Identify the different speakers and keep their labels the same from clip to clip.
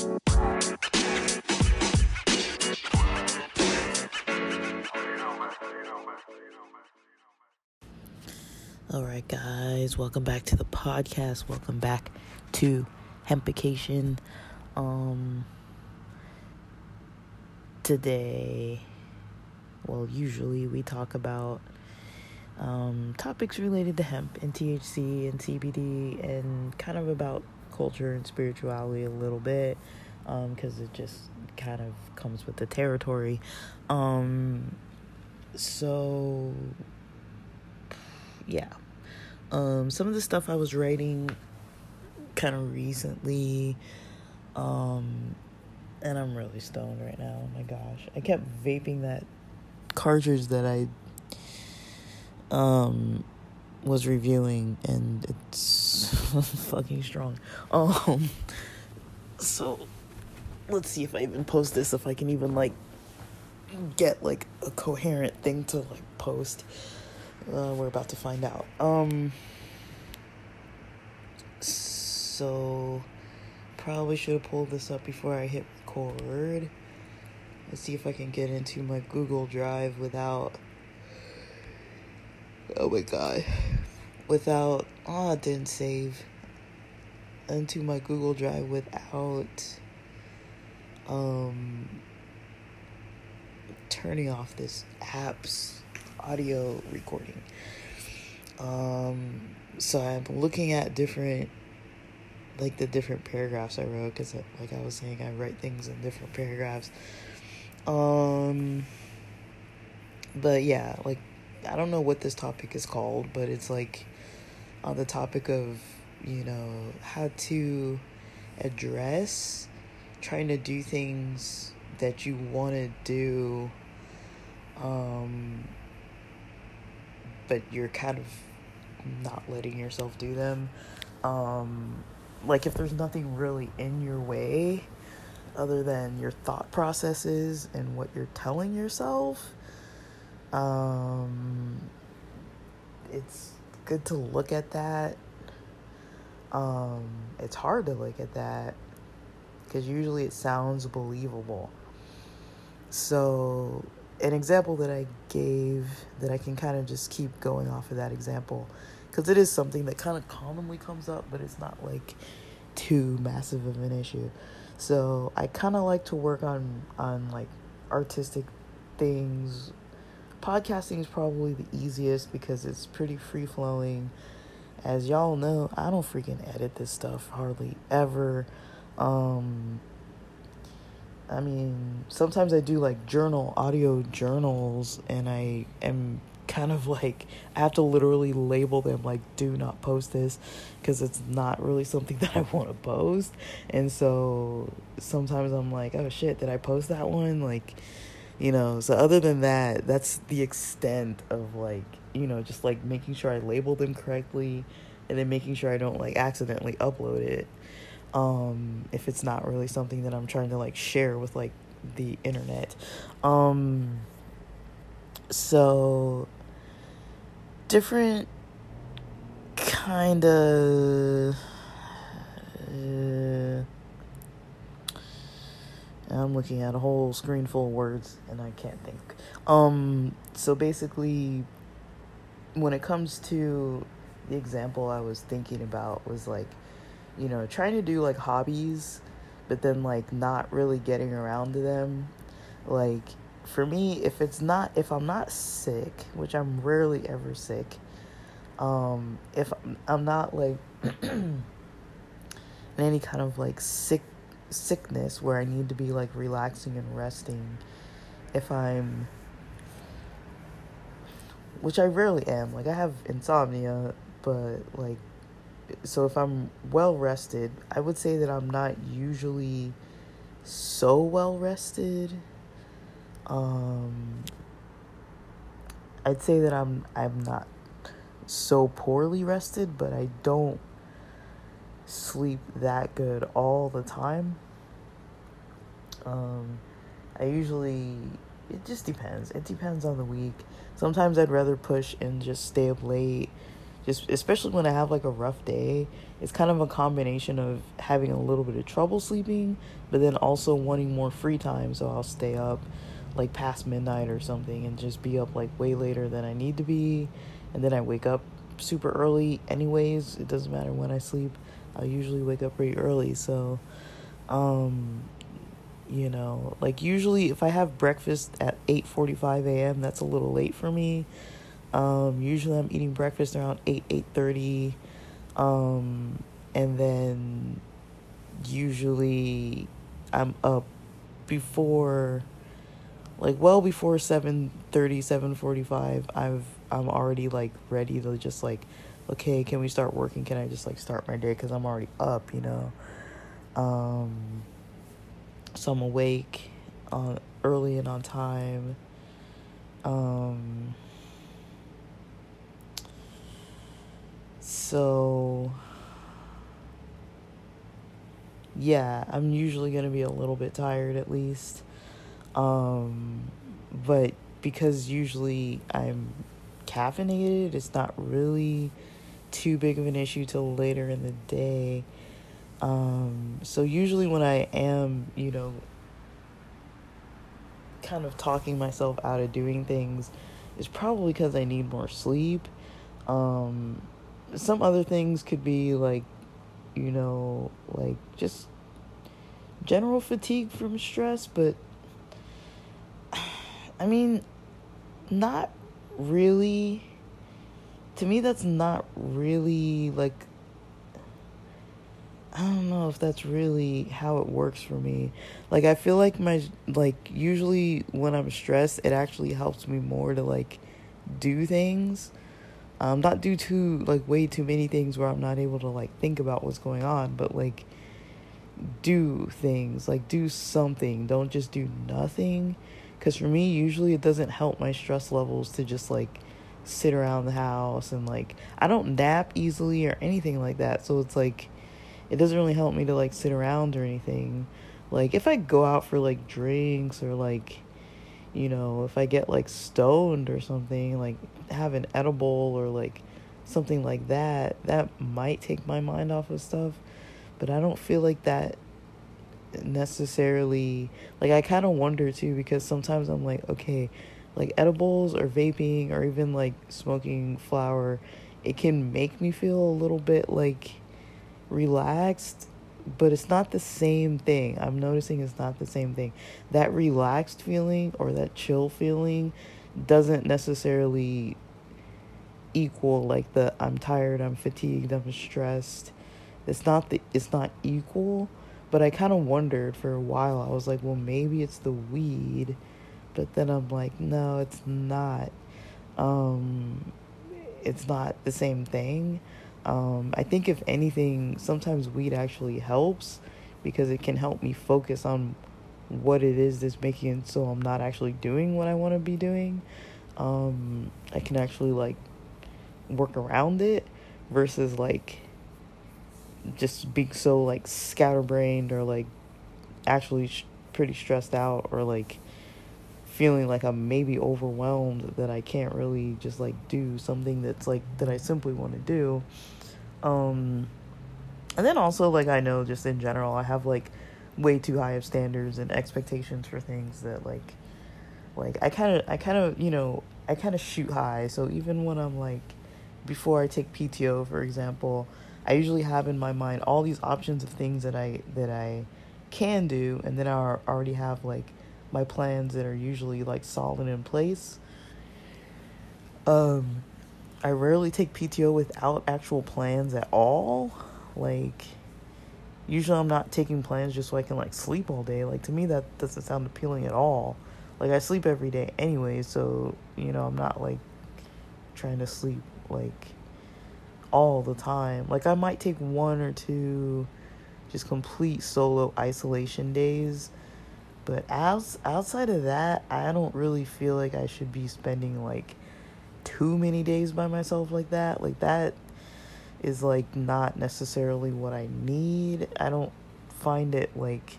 Speaker 1: All right, guys, welcome back to the podcast. Welcome back to Hempication. Um, today, well, usually we talk about um, topics related to hemp and THC and CBD and kind of about culture and spirituality a little bit because um, it just kind of comes with the territory. Um, so yeah. Um, some of the stuff I was writing kind of recently, um, and I'm really stoned right now. Oh my gosh. I kept vaping that cartridge that I um was reviewing and it's fucking strong. Um so let's see if I even post this if I can even like get like a coherent thing to like post. Uh, we're about to find out. Um, so probably should have pulled this up before I hit record. Let's see if I can get into my Google Drive without. Oh my god. Without. Oh, it didn't save. Into my Google Drive without. Um. Turning off this app's audio recording. Um, so I'm looking at different, like the different paragraphs I wrote, because like I was saying, I write things in different paragraphs. Um, but yeah, like I don't know what this topic is called, but it's like on the topic of you know how to address trying to do things that you want to do um but you're kind of not letting yourself do them. Um, like if there's nothing really in your way other than your thought processes and what you're telling yourself, um, it's good to look at that. Um, it's hard to look at that because usually it sounds believable. So an example that I gave that I can kind of just keep going off of that example because it is something that kind of commonly comes up, but it's not like too massive of an issue. So I kind of like to work on on like artistic things. Podcasting is probably the easiest because it's pretty free flowing. As y'all know, I don't freaking edit this stuff hardly ever. Um, I mean, sometimes I do like journal, audio journals, and I am kind of like, I have to literally label them like, do not post this, because it's not really something that I want to post. And so sometimes I'm like, oh shit, did I post that one? Like, you know, so other than that, that's the extent of like, you know, just like making sure I label them correctly and then making sure I don't like accidentally upload it um, if it's not really something that I'm trying to like share with like the internet. Um, so different kind of. Uh, I'm looking at a whole screen full of words and I can't think. Um, so basically, when it comes to the example I was thinking about was like you know, trying to do like hobbies, but then like not really getting around to them. Like for me, if it's not if I'm not sick, which I'm rarely ever sick, um, if I'm not like in any kind of like sick sickness where I need to be like relaxing and resting, if I'm which I rarely am, like I have insomnia, but like so if I'm well rested, I would say that I'm not usually so well rested. Um, I'd say that I'm I'm not so poorly rested, but I don't sleep that good all the time. Um, I usually it just depends. It depends on the week. Sometimes I'd rather push and just stay up late just especially when I have like a rough day, it's kind of a combination of having a little bit of trouble sleeping, but then also wanting more free time. So I'll stay up like past midnight or something and just be up like way later than I need to be. And then I wake up super early, anyways. It doesn't matter when I sleep, I usually wake up pretty early. So, um, you know, like usually if I have breakfast at 8:45 a.m., that's a little late for me. Um, usually I'm eating breakfast around 8 8:30 um, and then usually I'm up before like well before 7:30 7:45 I've I'm already like ready to just like okay can we start working? Can I just like start my day? Cuz I'm already up you know? Um so I'm awake on early and on time. Um So, yeah, I'm usually to be a little bit tired at least. Um, but because usually I'm caffeinated, it's not really too big of an issue till later in the day. Um, so usually when I am, you know, kind of talking myself out of doing things, it's probably because I need more sleep. Um, some other things could be like you know like just general fatigue from stress but i mean not really to me that's not really like I don't know if that's really how it works for me. Like I feel like my like usually when I'm stressed, it actually helps me more to like do things um, not do too like way too many things where I'm not able to like think about what's going on, but like do things, like do something. Don't just do nothing. Because for me, usually it doesn't help my stress levels to just like sit around the house and like I don't nap easily or anything like that. So it's like it doesn't really help me to like sit around or anything. Like if I go out for like drinks or like you know, if I get like stoned or something, like have an edible or like something like that, that might take my mind off of stuff. But I don't feel like that necessarily like I kind of wonder too because sometimes I'm like, okay, like edibles or vaping or even like smoking flower, it can make me feel a little bit like relaxed but it's not the same thing. I'm noticing it's not the same thing. That relaxed feeling or that chill feeling doesn't necessarily equal like the I'm tired, I'm fatigued, I'm stressed. It's not the it's not equal, but I kind of wondered for a while. I was like, well, maybe it's the weed, but then I'm like, no, it's not. Um it's not the same thing. Um, I think if anything, sometimes weed actually helps because it can help me focus on what it is that's making it so I'm not actually doing what I want to be doing. Um, I can actually like work around it versus like just being so like scatterbrained or like actually sh- pretty stressed out or like feeling like I'm maybe overwhelmed that I can't really just like do something that's like that I simply want to do. Um, and then also, like, I know just in general, I have like way too high of standards and expectations for things that like, like I kind of, I kind of, you know, I kind of shoot high. So even when I'm like, before I take PTO, for example, I usually have in my mind all these options of things that I that I can do, and then I already have like my plans that are usually like solid in place. Um, I rarely take PTO without actual plans at all. Like, usually I'm not taking plans just so I can like sleep all day. Like to me, that doesn't sound appealing at all. Like I sleep every day anyway, so you know I'm not like trying to sleep like all the time. Like I might take one or two just complete solo isolation days. But as outside of that, I don't really feel like I should be spending like too many days by myself like that. Like that is like not necessarily what I need. I don't find it like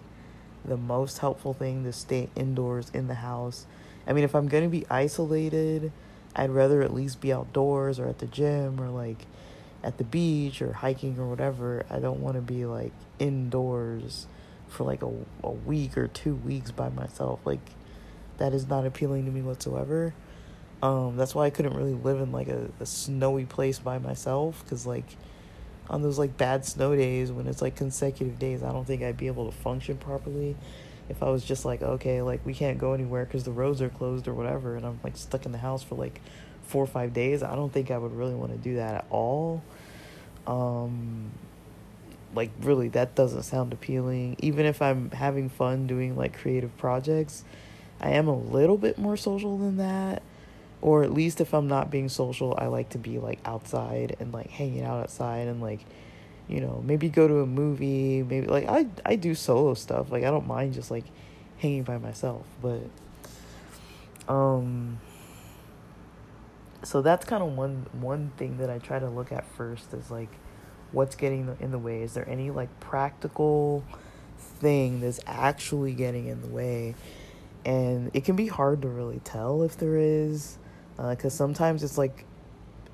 Speaker 1: the most helpful thing to stay indoors in the house. I mean, if I'm going to be isolated, I'd rather at least be outdoors or at the gym or like at the beach or hiking or whatever. I don't want to be like indoors for like a, a week or two weeks by myself. Like that is not appealing to me whatsoever. Um, that's why I couldn't really live in like a, a snowy place by myself because like on those like bad snow days when it's like consecutive days, I don't think I'd be able to function properly. If I was just like, okay, like we can't go anywhere because the roads are closed or whatever, and I'm like stuck in the house for like four or five days, I don't think I would really want to do that at all. Um, like really, that doesn't sound appealing. Even if I'm having fun doing like creative projects, I am a little bit more social than that or at least if I'm not being social, I like to be like outside and like hanging out outside and like you know, maybe go to a movie, maybe like I I do solo stuff. Like I don't mind just like hanging by myself, but um so that's kind of one one thing that I try to look at first is like what's getting in the way. Is there any like practical thing that's actually getting in the way? And it can be hard to really tell if there is because uh, sometimes it's like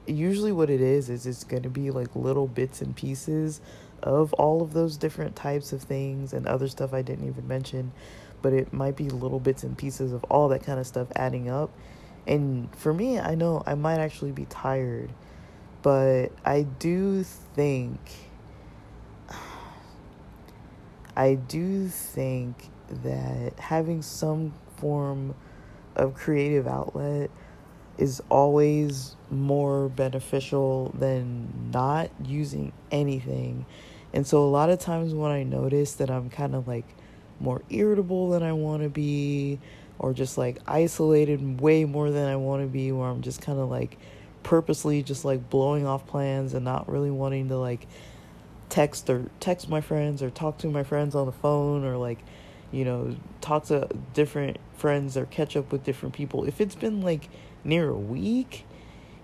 Speaker 1: usually what it is is it's going to be like little bits and pieces of all of those different types of things and other stuff I didn't even mention but it might be little bits and pieces of all that kind of stuff adding up and for me I know I might actually be tired but I do think I do think that having some form of creative outlet is always more beneficial than not using anything. And so a lot of times when I notice that I'm kind of like more irritable than I want to be or just like isolated way more than I want to be where I'm just kind of like purposely just like blowing off plans and not really wanting to like text or text my friends or talk to my friends on the phone or like you know talk to different friends or catch up with different people if it's been like near a week,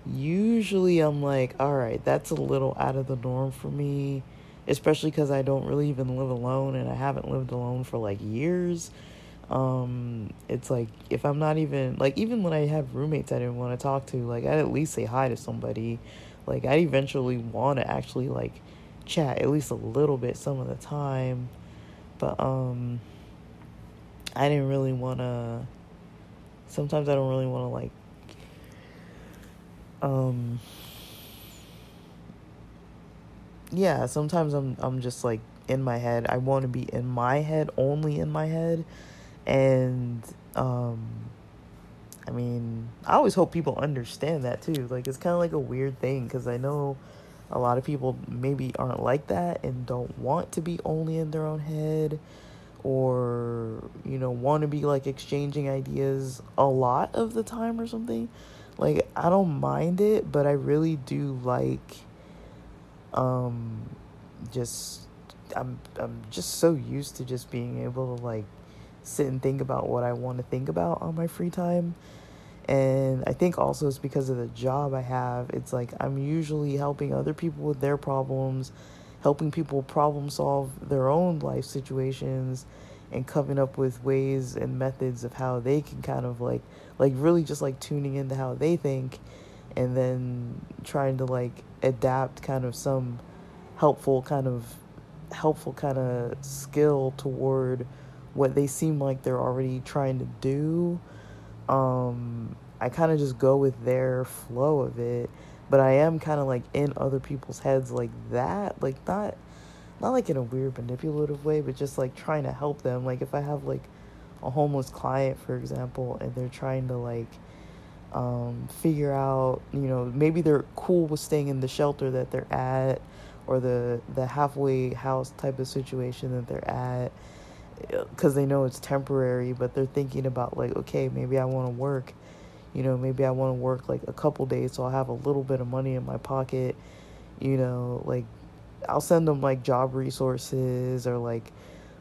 Speaker 1: usually I'm like, all right, that's a little out of the norm for me, especially because I don't really even live alone and I haven't lived alone for like years. Um, it's like if I'm not even like even when I have roommates I didn't want to talk to, like I'd at least say hi to somebody. Like I'd eventually want to actually like chat at least a little bit some of the time, but um, I didn't really want to. Sometimes I don't really want to like um yeah sometimes i'm i'm just like in my head i want to be in my head only in my head and um i mean i always hope people understand that too. Like it's kind of like a weird thing because i know a lot of people maybe aren't like that and don't want to be only in their own head or you know want to be like exchanging ideas a lot of the time or something. Like I don't mind it, but I really do like um just I'm I'm just so used to just being able to like sit and think about what I want to think about on my free time. And I think also it's because of the job I have. It's like I'm usually helping other people with their problems, helping people problem solve their own life situations and coming up with ways and methods of how they can kind of like like really just like tuning into how they think and then trying to like adapt kind of some helpful kind of helpful kind of skill toward what they seem like they're already trying to do um i kind of just go with their flow of it but i am kind of like in other people's heads like that like not not like in a weird manipulative way, but just like trying to help them. Like if I have like a homeless client, for example, and they're trying to like um, figure out, you know, maybe they're cool with staying in the shelter that they're at or the the halfway house type of situation that they're at because they know it's temporary, but they're thinking about like, okay, maybe I want to work. You know, maybe I want to work like a couple days so I'll have a little bit of money in my pocket. You know, like I'll send them like job resources or like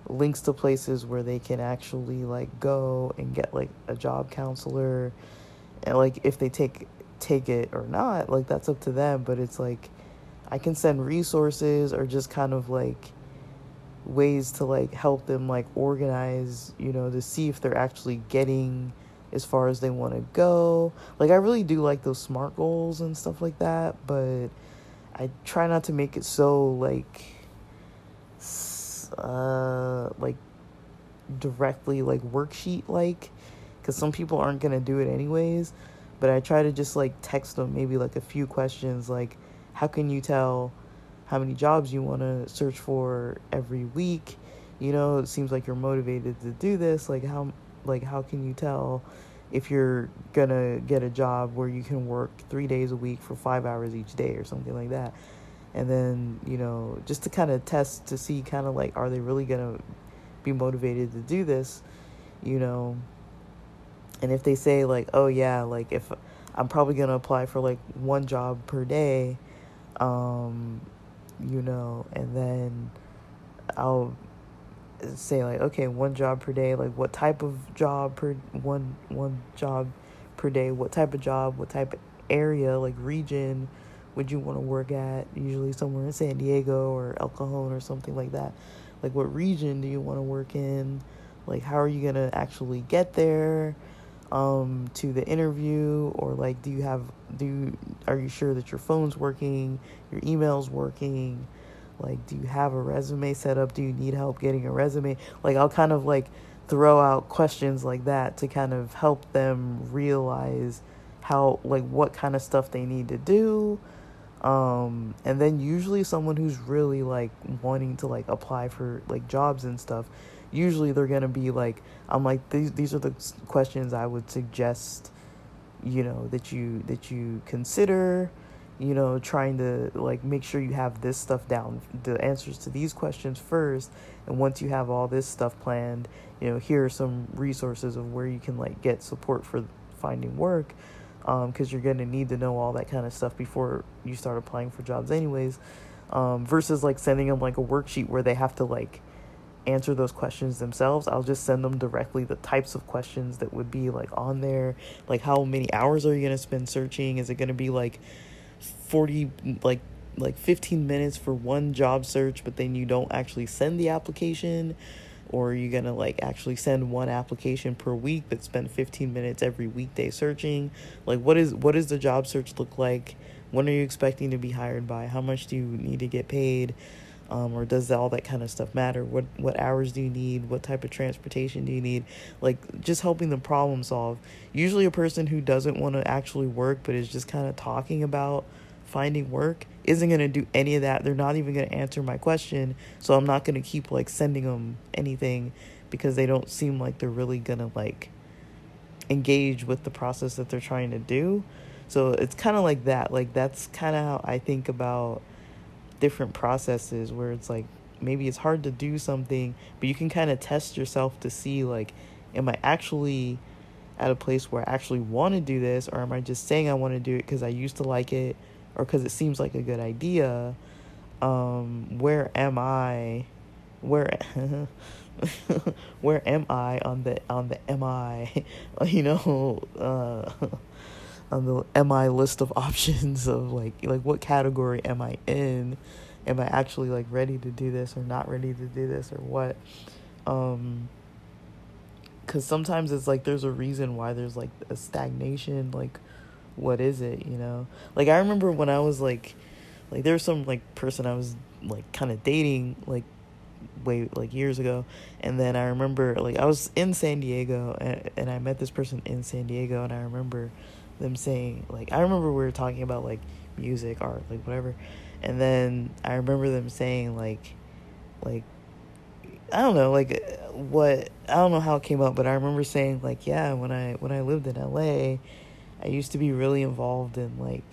Speaker 1: links to places where they can actually like go and get like a job counselor and like if they take take it or not like that's up to them but it's like I can send resources or just kind of like ways to like help them like organize you know to see if they're actually getting as far as they want to go. Like I really do like those SMART goals and stuff like that, but I try not to make it so like uh like directly like worksheet like cuz some people aren't going to do it anyways, but I try to just like text them maybe like a few questions like how can you tell how many jobs you want to search for every week? You know, it seems like you're motivated to do this. Like how like how can you tell if you're gonna get a job where you can work three days a week for five hours each day or something like that and then you know just to kind of test to see kind of like are they really gonna be motivated to do this you know and if they say like oh yeah like if i'm probably gonna apply for like one job per day um you know and then i'll say like okay one job per day like what type of job per one one job per day what type of job what type of area like region would you want to work at? Usually somewhere in san diego or el cajon or something like that. Like what region do you want to work in? Like how are you going to actually get there um to the interview? Or like do you have do you, are you sure that your phone's working your email's working like, do you have a resume set up? Do you need help getting a resume? Like, I'll kind of like throw out questions like that to kind of help them realize how, like, what kind of stuff they need to do. Um, and then usually someone who's really like wanting to like apply for like jobs and stuff, usually they're gonna be like, I'm like, these these are the questions I would suggest, you know, that you that you consider you know, trying to like make sure you have this stuff down, the answers to these questions first. And once you have all this stuff planned, you know, here are some resources of where you can like get support for finding work. Um, cause you're gonna need to know all that kind of stuff before you start applying for jobs anyways. Um, versus like sending them like a worksheet where they have to like answer those questions themselves. I'll just send them directly the types of questions that would be like on there. Like how many hours are you gonna spend searching? Is it gonna be like 40 like like 15 minutes for one job search but then you don't actually send the application or are you gonna like actually send one application per week but spend 15 minutes every weekday searching like what is what does the job search look like when are you expecting to be hired by how much do you need to get paid um, or does all that kind of stuff matter what what hours do you need what type of transportation do you need like just helping them problem solve usually a person who doesn't want to actually work but is just kind of talking about finding work isn't going to do any of that. They're not even going to answer my question. So I'm not going to keep like sending them anything because they don't seem like they're really going to like engage with the process that they're trying to do. So it's kind of like that. Like that's kind of how I think about different processes where it's like maybe it's hard to do something, but you can kind of test yourself to see like am I actually at a place where I actually want to do this or am I just saying I want to do it cuz I used to like it or because it seems like a good idea, um, where am I? Where where am I on the on the MI? You know, uh, on the MI list of options of like like what category am I in? Am I actually like ready to do this or not ready to do this or what? Um, because sometimes it's like there's a reason why there's like a stagnation like what is it, you know? Like I remember when I was like like there was some like person I was like kind of dating like way like years ago and then I remember like I was in San Diego and, and I met this person in San Diego and I remember them saying like I remember we were talking about like music art like whatever and then I remember them saying like like I don't know like what I don't know how it came up but I remember saying like yeah when I when I lived in LA I used to be really involved in like,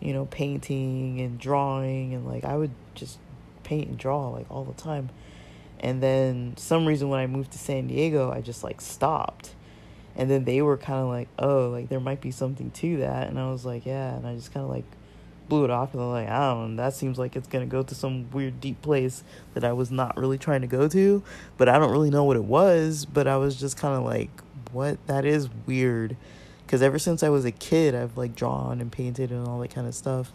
Speaker 1: you know, painting and drawing and like I would just paint and draw like all the time. And then some reason when I moved to San Diego, I just like stopped. And then they were kind of like, "Oh, like there might be something to that." And I was like, "Yeah." And I just kind of like blew it off and I'm like, "I don't know, that seems like it's to go to some weird deep place that I was not really trying to go to, but I don't really know what it was, but I was just kind of like, "What? That is weird." because ever since I was a kid, I've like drawn and painted and all that kind of stuff.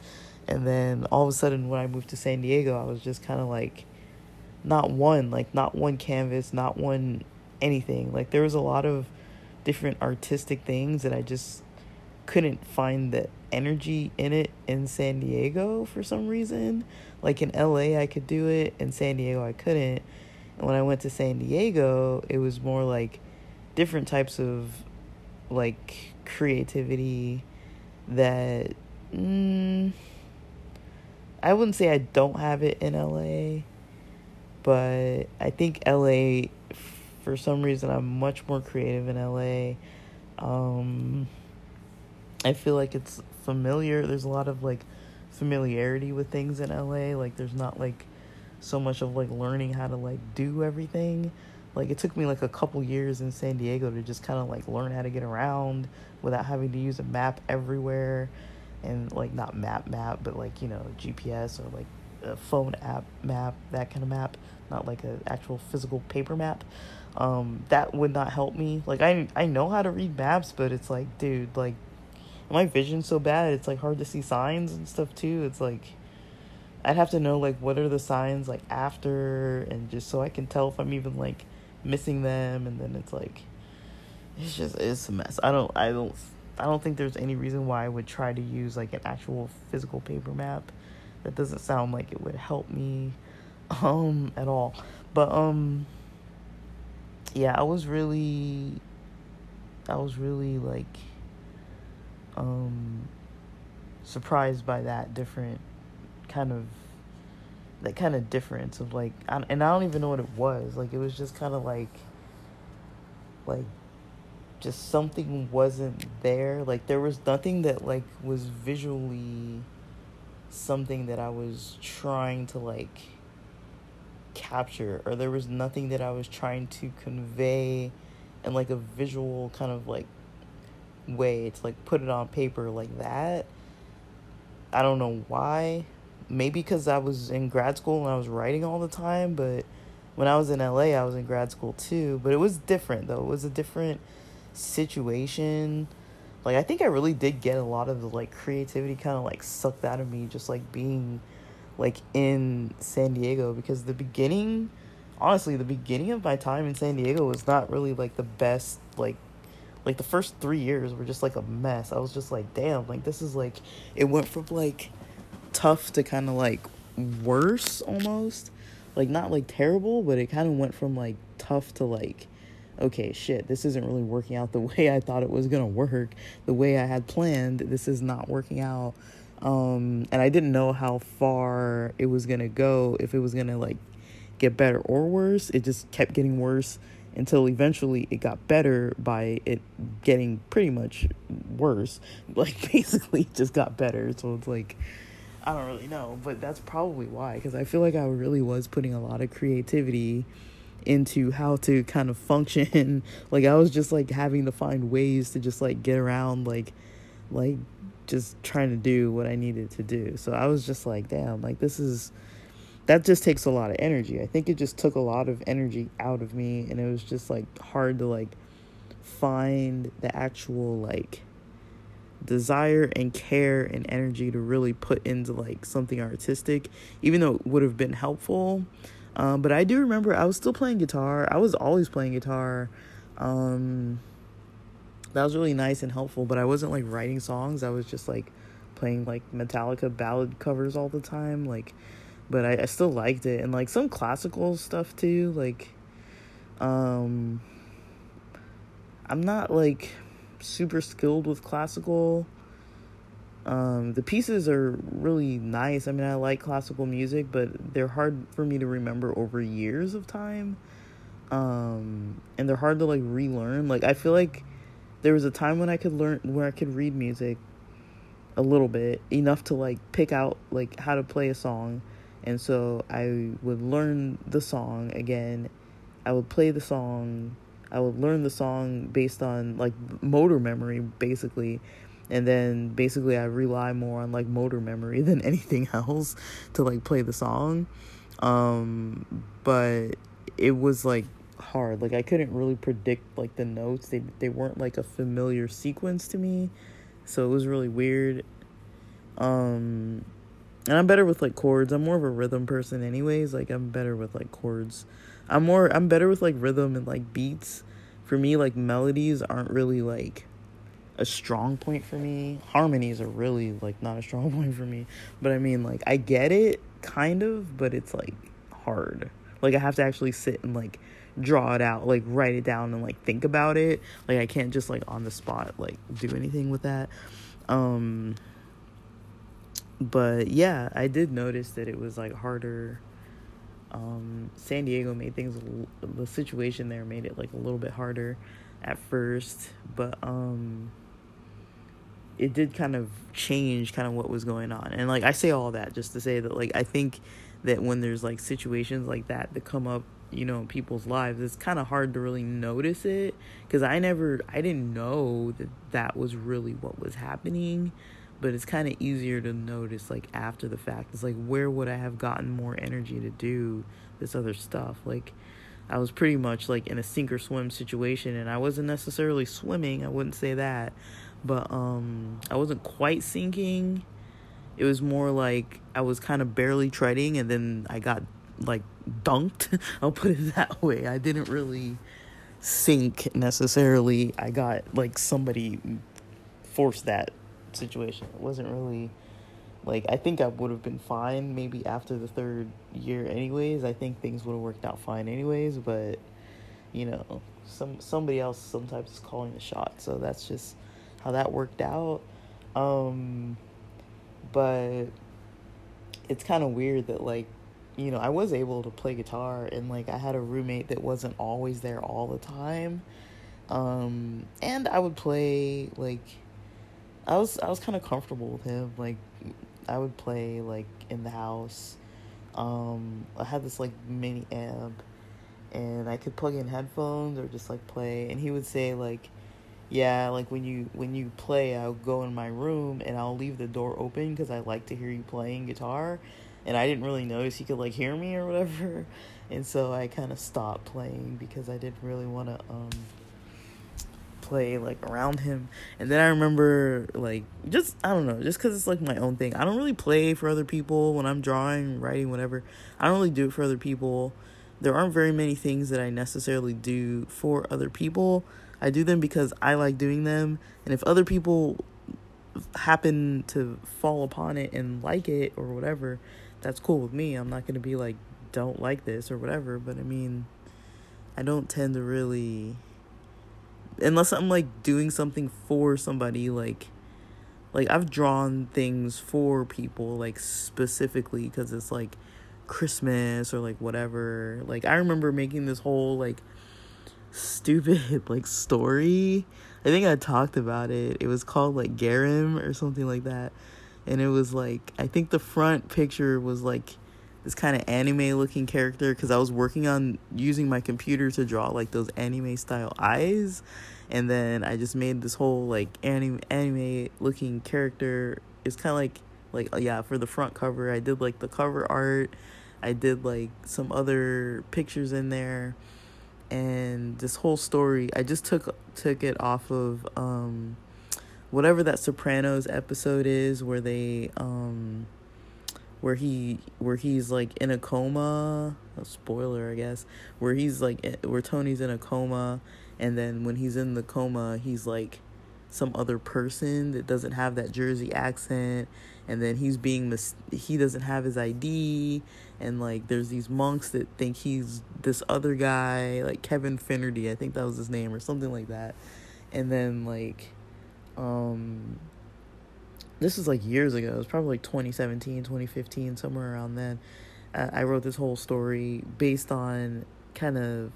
Speaker 1: And then all of a sudden, when I moved to San Diego, I was just kind of like, not one, like not one canvas, not one anything. Like there was a lot of different artistic things that I just couldn't find the energy in it in San Diego for some reason. Like in LA, I could do it, in San Diego, I couldn't. And when I went to San Diego, it was more like different types of like creativity that mm, I wouldn't say I don't have it in LA, but I think LA for some reason I'm much more creative in LA. Um, I feel like it's familiar. There's a lot of like familiarity with things in LA. Like there's not like so much of like learning how to like do everything. Like it took me like a couple years in San Diego to just kind of like learn how to get around without having to use a map everywhere and like not map map but like you know GPS or like a phone app map that kind of map not like an actual physical paper map um that would not help me like I I know how to read maps but it's like dude like my vision's so bad it's like hard to see signs and stuff too it's like I'd have to know like what are the signs like after and just so I can tell if I'm even like missing them and then it's like it's just it's a mess. I don't I don't I don't think there's any reason why I would try to use like an actual physical paper map. That doesn't sound like it would help me um at all. But um yeah, I was really I was really like um surprised by that different kind of that kind of difference of like and I don't even know what it was. Like it was just kind of like like just something wasn't there. Like there was nothing that like was visually something that I was trying to like capture or there was nothing that I was trying to convey in like a visual kind of like way to like put it on paper like that. I don't know why. Maybe because I was in grad school and I was writing all the time, but when I was in LA, I was in grad school too. But it was different though. It was a different situation like i think i really did get a lot of the like creativity kind of like sucked out of me just like being like in san diego because the beginning honestly the beginning of my time in san diego was not really like the best like like the first three years were just like a mess i was just like damn like this is like it went from like tough to kind of like worse almost like not like terrible but it kind of went from like tough to like okay, shit, this isn't really working out the way I thought it was going to work, the way I had planned. This is not working out. Um, and I didn't know how far it was going to go, if it was going to like get better or worse. It just kept getting worse until eventually it got better by it getting pretty much worse. Like basically just got better. So it's like I don't really know, but that's probably why cuz I feel like I really was putting a lot of creativity into how to kind of function. like I was just like having to find ways to just like get around like like just trying to do what I needed to do. So I was just like, damn, like this is that just takes a lot of energy. I think it just took a lot of energy out of me and it was just like hard to like find the actual like desire and care and energy to really put into like something artistic even though it would have been helpful um, but I do remember I was still playing guitar. I was always playing guitar. Um, that was really nice and helpful, but I wasn't like writing songs. I was just like playing like Metallica ballad covers all the time. Like, but I, I still liked it. And like some classical stuff too. Like, um, I'm not like super skilled with classical. Um, the pieces are really nice. I mean, I like classical music, but they're hard for me to remember over years of time. Um, and they're hard to like relearn. Like I feel like there was a time when I could learn where I could read music a little bit enough to like pick out like how to play a song. And so I would learn the song again. I would play the song. I would learn the song based on like motor memory basically and then basically I rely more on like motor memory than anything else to like play the song. Um, but it was like hard. Like I couldn't really predict like the notes. They they weren't like a familiar sequence to me. So it was really weird. Um and I'm better with like chords. I'm more of a rhythm person anyways. Like I'm better with like chords. I'm more I'm better with like rhythm and like beats for me like melodies aren't really like a strong point for me. Harmonies are really like not a strong point for me. But I mean like I get it kind of, but it's like hard. Like I have to actually sit and like draw it out, like write it down and like think about it. Like I can't just like on the spot like do anything with that. Um but yeah, I did notice that it was like harder um, San Diego made things the situation there made it like a little bit harder at first, but um it did kind of change kind of what was going on. And like I say all that just to say that like I think that when there's like situations like that that come up, you know, people's lives, it's kind of hard to really notice it cuz I never I didn't know that that was really what was happening but it's kind of easier to notice like after the fact. It's like where would i have gotten more energy to do this other stuff? Like i was pretty much like in a sink or swim situation and i wasn't necessarily swimming i wouldn't say that but um i wasn't quite sinking. It was more like i was kind of barely treading and then i got like dunked i'll put it that way i didn't really sink necessarily i got like somebody forced that situation. It wasn't really like I think I would have been fine maybe after the third year anyways. I think things would have worked out fine anyways, but you know, some somebody else sometimes is calling the shot. So that's just how that worked out. Um but it's kind of weird that like you know, I was able to play guitar and like I had a roommate that wasn't always there all the time. Um and I would play like I was I was kind of comfortable with him. Like I would play like in the house. Um, I had this like mini amp, and I could plug in headphones or just like play. And he would say like, "Yeah, like when you when you play, I'll go in my room and I'll leave the door open because I like to hear you playing guitar." And I didn't really notice he could like hear me or whatever, and so I kind of stopped playing because I didn't really want to um play like around him. And then I remember like just I don't know, just cuz it's like my own thing. I don't really play for other people when I'm drawing, writing, whatever. I don't really do it for other people. There aren't very many things that I necessarily do for other people. I do them because I like doing them. And if other people happen to fall upon it and like it or whatever, that's cool with me. I'm not going to be like don't like this or whatever, but I mean I don't tend to really unless I'm like doing something for somebody like like I've drawn things for people like specifically because it's like Christmas or like whatever. Like I remember making this whole like stupid like story. I think I talked about it. It was called like Garim or something like that. And it was like I think the front picture was like this kind of anime looking character because I was working on using my computer to draw like those anime style eyes and then I just made this whole like anime anime looking character. It's kind of like like uh, yeah, for the front cover, I did like the cover art. I did like some other pictures in there and this whole story I just took took it off of um whatever that Sopranos episode is where they um where he where he's like in a coma a spoiler i guess where he's like eh, where tony's in a coma and then when he's in the coma he's like some other person that doesn't have that jersey accent and then he's being mis- he doesn't have his id and like there's these monks that think he's this other guy like kevin finnerty i think that was his name or something like that. And then like um this was like years ago. It was probably like 2017, 2015, somewhere around then. Uh, I wrote this whole story based on kind of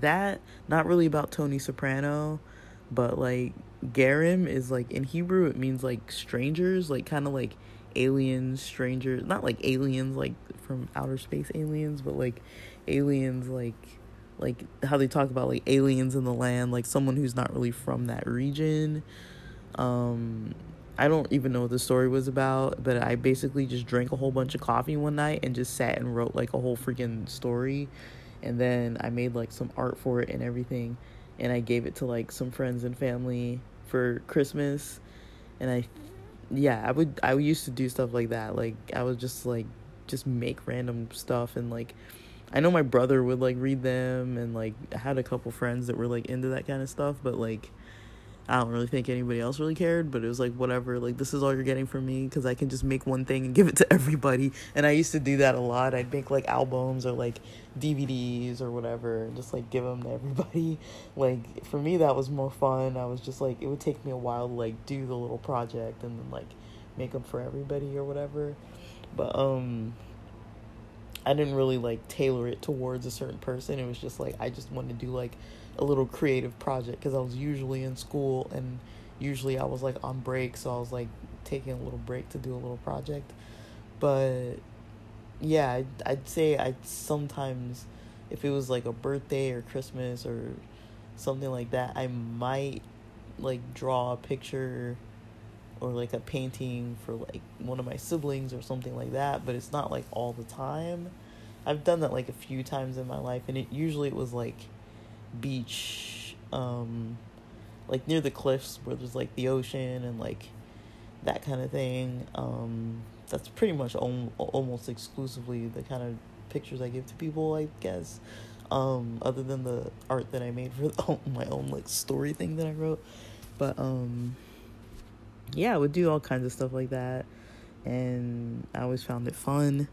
Speaker 1: that, not really about Tony Soprano, but like Garim is like in Hebrew, it means like strangers, like kind of like aliens, strangers, not like aliens like from outer space aliens, but like aliens like like how they talk about like aliens in the land, like someone who's not really from that region. Um I don't even know what the story was about, but I basically just drank a whole bunch of coffee one night and just sat and wrote like a whole freaking story. And then I made like some art for it and everything. And I gave it to like some friends and family for Christmas. And I, yeah, I would, I used to do stuff like that. Like, I would just like, just make random stuff and like I know my brother would like read them and like I had a couple friends that were like into that kind of stuff, but like I don't really think anybody else really cared, but it was like whatever. Like this is all you're getting from me because I can just make one thing and give it to everybody. And I used to do that a lot. I'd make like albums or like DVDs or whatever, and just like give them to everybody. Like for me, that was more fun. I was just like it would take me a while to like do the little project and then like make them for everybody or whatever. But um, I didn't really like tailor it towards a certain person. It was just like I just wanted to do like a little creative project because I was usually in school and usually I was like on break, so I was like taking a little break to do a little project. But yeah, I'd, I'd say I'd sometimes, if it was like a birthday or Christmas or something like that, I might like draw a picture or like a painting for like one of my siblings or something like that, but it's not like all the time. I've done that like a few times in my life and it usually it was like beach um like near the cliffs where there's like the ocean and like that kind of thing um that's pretty much om- almost exclusively the kind of pictures I give to people I guess. Um other than the art that I made for my own like story thing that I wrote. But um yeah I would do all kinds of stuff like that. And I always found it fun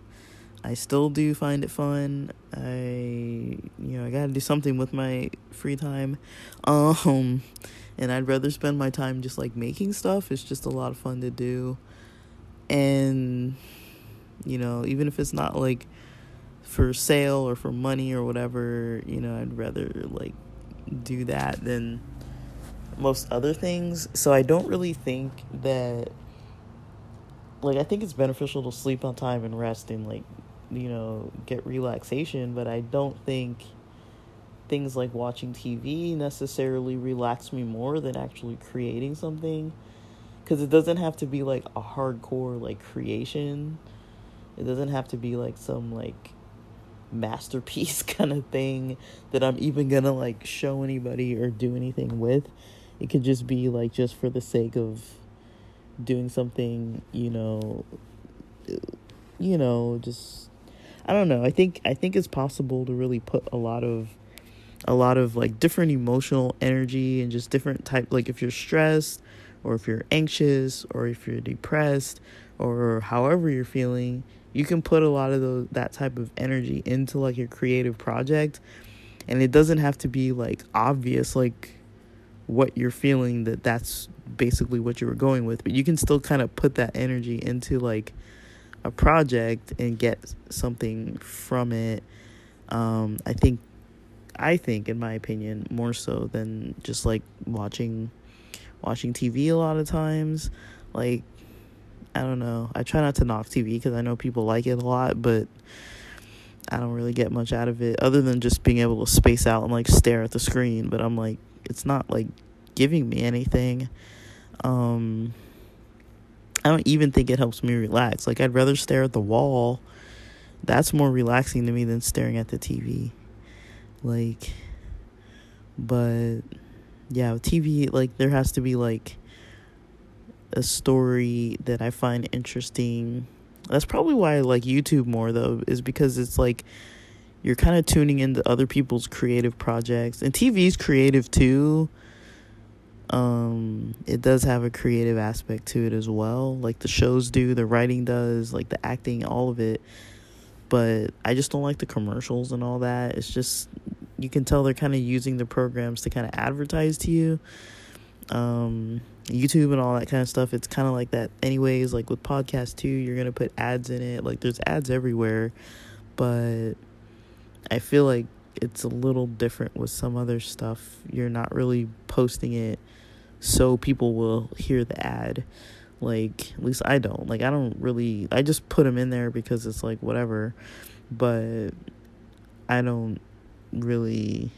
Speaker 1: I still do find it fun. I you know, I got to do something with my free time. Um and I'd rather spend my time just like making stuff. It's just a lot of fun to do. And you know, even if it's not like for sale or for money or whatever, you know, I'd rather like do that than most other things. So I don't really think that like I think it's beneficial to sleep on time and rest and like you know, get relaxation, but I don't think things like watching TV necessarily relax me more than actually creating something cuz it doesn't have to be like a hardcore like creation. It doesn't have to be like some like masterpiece kind of thing that I'm even going to like show anybody or do anything with. It could just be like just for the sake of doing something, you know, you know, just I don't know. I think I think it's possible to really put a lot of a lot of like different emotional energy and just different type like if you're stressed or if you're anxious or if you're depressed or however you're feeling, you can put a lot of those that type of energy into like your creative project and it doesn't have to be like obvious like what you're feeling that that's basically what you were going with, but you can still kind of put that energy into like a project and get something from it um, i think i think in my opinion more so than just like watching watching tv a lot of times. Like i don't know. I try not to knock tv because i know people like it a lot but i don't really get much out of it other than just being able to space out and like stare at the screen. But i'm like it's not like giving me anything. Um I don't even think it helps me relax. Like I'd rather stare at the wall. That's more relaxing to me than staring at the TV. Like but yeah, TV like there has to be like a story that I find interesting. That's probably why I like YouTube more though, is because it's like you're kind of tuning into other people's creative projects. And TV's creative too um it does have a creative aspect to it as well. Like the shows do the writing does like the acting all of it. But i just don't like the commercials and all that. It's just you can tell they're kind of using the programs to kind of advertise to you. Um youtube and all that kind of stuff it's kind of like that anyways. Like with podcast too you're gonna put ads in it. Like there's ads everywhere. But i feel like it's a little different with some other stuff. You're not really posting it so people will hear the ad. Like, at least I don't. Like, I don't really, I just put them in there because it's like whatever. But I don't really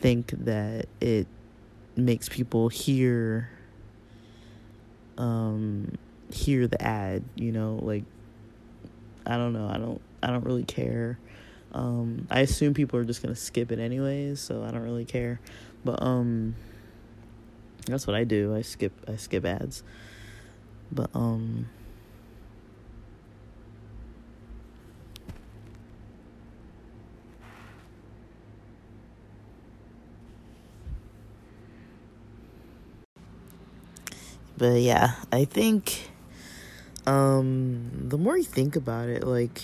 Speaker 1: think that it makes people hear um hear the ad you know like i don't know i don't i don't really care um i assume people are just gonna skip it anyways so i don't really care but um that's what I do. I skip I skip ads. But um But yeah, I think um the more you think about it, like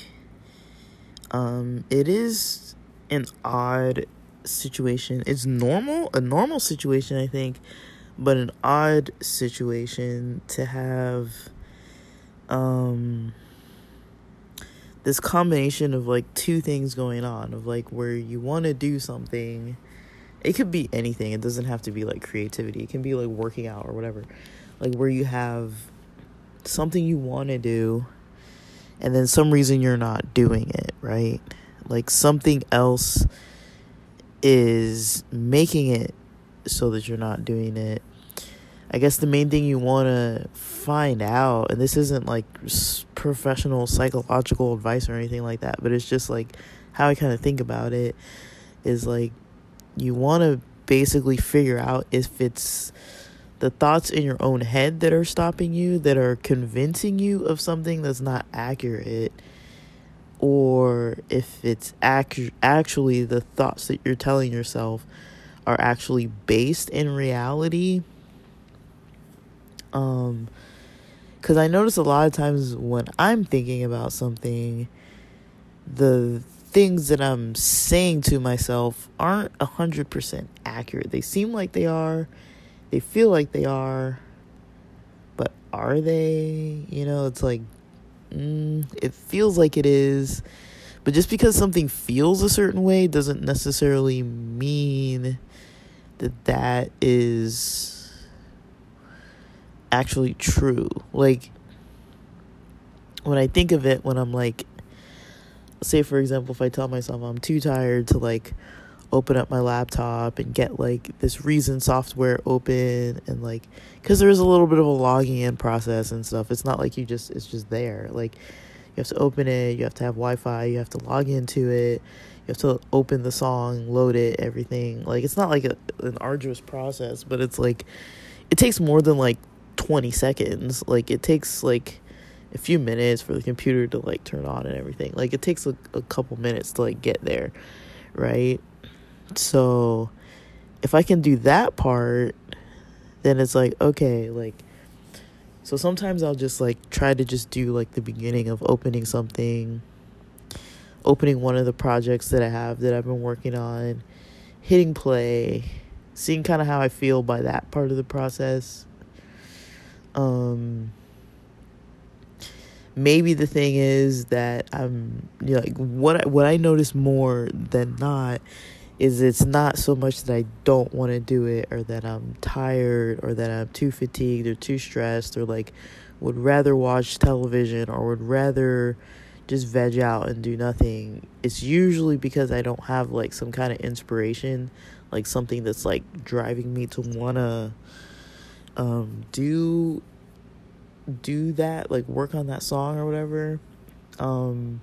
Speaker 1: um it is an odd situation. It's normal, a normal situation I think but an odd situation to have um this combination of like two things going on of like where you want to do something it could be anything it doesn't have to be like creativity it can be like working out or whatever like where you have something you want to do and then some reason you're not doing it right? Like something else is making it so that you're not doing it. I guess the main thing you want to find out, and this isn't like professional psychological advice or anything like that, but it's just like how I kind of think about it is like you want to basically figure out if it's the thoughts in your own head that are stopping you, that are convincing you of something that's not accurate, or if it's ac- actually the thoughts that you're telling yourself are actually based in reality um, because I notice a lot of times when I'm thinking about something, the things that I'm saying to myself aren't a hundred percent accurate. They seem like they are, they feel like they are, but are they? You know, it's like mm, it feels like it is, but just because something feels a certain way doesn't necessarily mean that that is actually true. Like, when I think of it, when I'm like, say for example, if I tell myself I'm too tired to like open up my laptop and get like this Reason software open and like, because there's a little bit of a logging in process and stuff. It's not like you just, it's just there. Like, you have to open it, you have to have Wi Fi, you have to log into it, you have to open the song, load it, everything. Like, it's not like a, an arduous process, but it's like, it takes more than like 20 seconds. Like it takes like a few minutes for the computer to like turn on and everything. Like it takes a, a couple minutes to like get there, right? So if I can do that part, then it's like okay, like so sometimes I'll just like try to just do like the beginning of opening something, opening one of the projects that I have that I've been working on, hitting play, seeing kind of how I feel by that part of the process. Um maybe the thing is that I'm you know, like what I, what I notice more than not is it's not so much that I don't want to do it or that I'm tired or that I'm too fatigued or too stressed or like would rather watch television or would rather just veg out and do nothing. It's usually because I don't have like some kind of inspiration, like something that's like driving me to want to um, do do that, like work on that song or whatever. Um,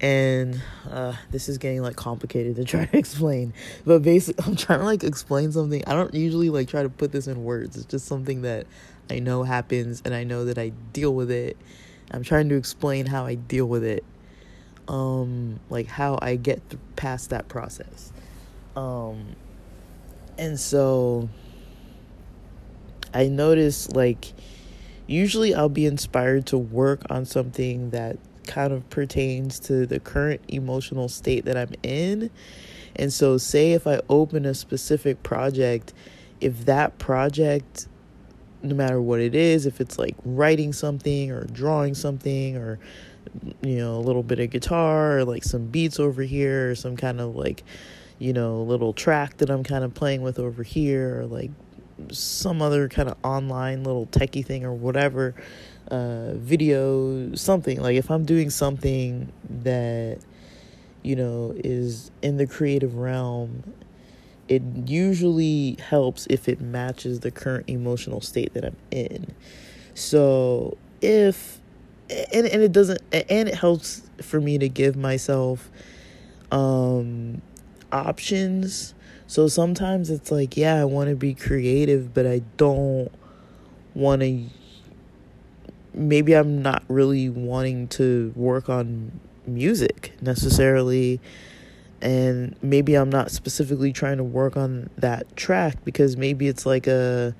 Speaker 1: and uh, this is getting like complicated to try to explain, but basically, I'm trying to like explain something. I don't usually like try to put this in words. It's just something that I know happens, and I know that I deal with it. I'm trying to explain how I deal with it, um, like how I get th- past that process. Um, and so I notice like usually I'll be inspired to work on something that kind of pertains to the current emotional state that I'm in. And so, say if I open a specific project, if that project, no matter what it is, if it's like writing something or drawing something or, you know, a little bit of guitar or like some beats over here or some kind of like, you know, little track that I'm kind of playing with over here or like some other kind of online little techie thing or whatever uh, video something like if i'm doing something that you know is in the creative realm it usually helps if it matches the current emotional state that i'm in so if and, and it doesn't and it helps for me to give myself um options so sometimes it's like, yeah, I want to be creative, but I don't want to. Maybe I'm not really wanting to work on music necessarily. And maybe I'm not specifically trying to work on that track because maybe it's like a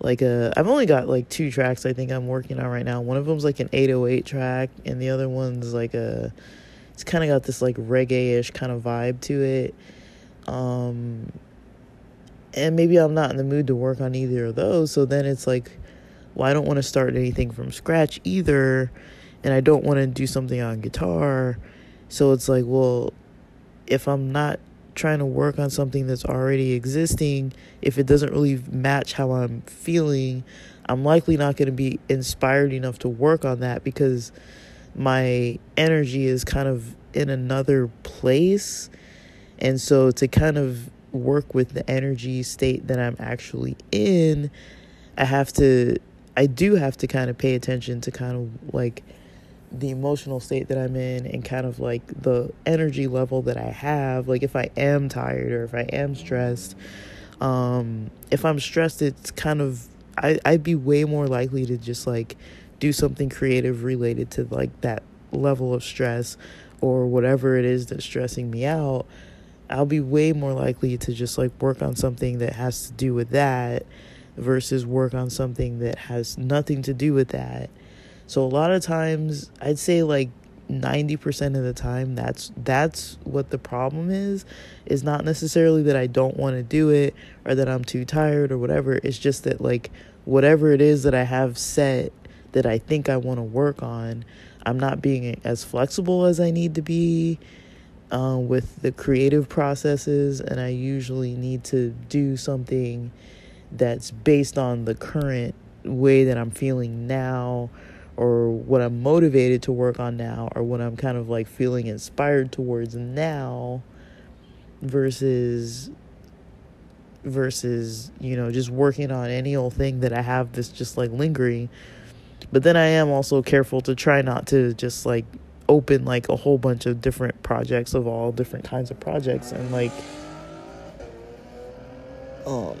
Speaker 1: like a I've only got like two tracks I think I'm working on right now. One of them's like an 808 track and the other one's like a it's kind of got this like reggae-ish kind of vibe to it. Um and maybe I'm not in the mood to work on either of those, so then it's like well, I don't want to start anything from scratch either and I don't want to do something on guitar. So it's like, well, if I'm not trying to work on something that's already existing, if it doesn't really match how I'm feeling, I'm likely not going to be inspired enough to work on that because my energy is kind of in another place. And so to kind of work with the energy state that I'm actually in, I have to, I do have to kind of pay attention to kind of like the emotional state that I'm in and kind of like the energy level that I have. Like if I am tired or if I am stressed, um, if I'm stressed, it's kind of I I'd be way more likely to just like do something creative related to like that level of stress or whatever it is that's stressing me out. I'll be way more likely to just like work on something that has to do with that versus work on something that has nothing to do with that. So a lot of times, I'd say like 90% of the time that's that's what the problem is. Is not necessarily that I don't want to do it or that I'm too tired or whatever. It's just that like whatever it is that I have set that I think I want to work on I'm not being as flexible as I need to be uh, with the creative processes and I usually need to do something that's based on the current way that I'm feeling now or what I'm motivated to work on now or what I'm kind of like feeling inspired towards now versus versus you know just working on any old thing that I have that's just like lingering. But then I am also careful to try not to just like open like a whole bunch of different projects of all different kinds of projects and like um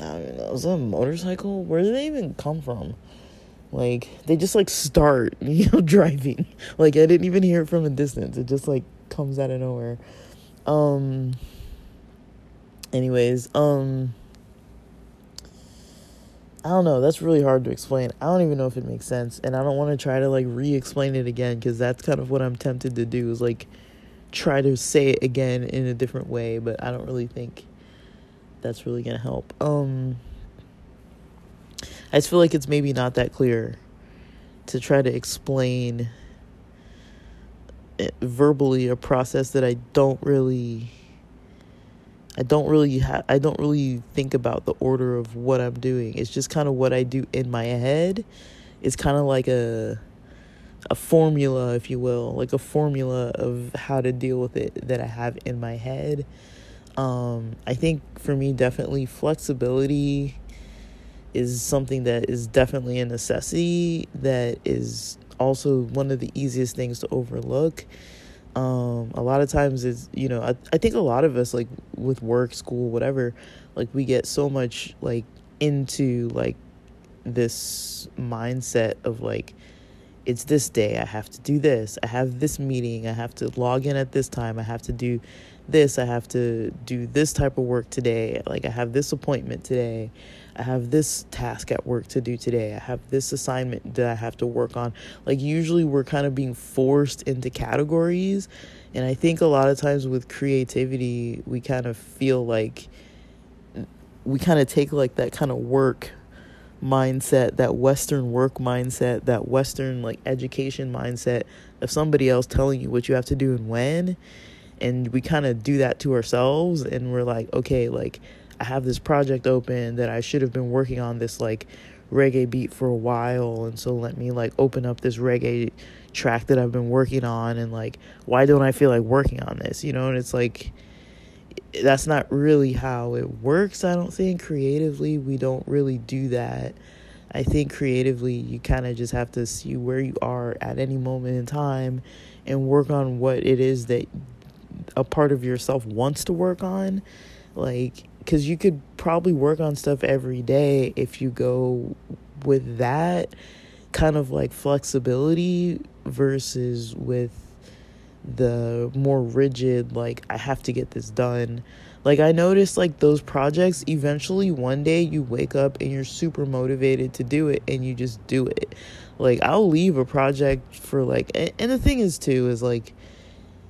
Speaker 1: I don't know, is that a motorcycle? Where did they even come from? Like they just like start, you know, driving. Like I didn't even hear it from a distance. It just like comes out of nowhere. Um anyways, um I don't know, that's really hard to explain. I don't even know if it makes sense and I don't want to try to like re-explain it again cuz that's kind of what I'm tempted to do is like try to say it again in a different way, but I don't really think that's really going to help. Um I just feel like it's maybe not that clear to try to explain verbally a process that I don't really I don't really ha- I don't really think about the order of what I'm doing. It's just kind of what I do in my head. It's kind of like a a formula, if you will, like a formula of how to deal with it that I have in my head. Um, I think for me, definitely flexibility is something that is definitely a necessity that is also one of the easiest things to overlook. Um a lot of times it's you know I, I think a lot of us like with work school whatever like we get so much like into like this mindset of like it's this day i have to do this i have this meeting i have to log in at this time i have to do this i have to do this type of work today like i have this appointment today I have this task at work to do today. I have this assignment that I have to work on. Like, usually, we're kind of being forced into categories. And I think a lot of times with creativity, we kind of feel like we kind of take like that kind of work mindset, that Western work mindset, that Western like education mindset of somebody else telling you what you have to do and when. And we kind of do that to ourselves. And we're like, okay, like, I have this project open that I should have been working on this like reggae beat for a while and so let me like open up this reggae track that I've been working on and like why don't I feel like working on this you know and it's like that's not really how it works I don't think creatively we don't really do that I think creatively you kind of just have to see where you are at any moment in time and work on what it is that a part of yourself wants to work on like because you could probably work on stuff every day if you go with that kind of like flexibility versus with the more rigid like I have to get this done. Like I noticed like those projects eventually one day you wake up and you're super motivated to do it and you just do it. Like I'll leave a project for like and, and the thing is too is like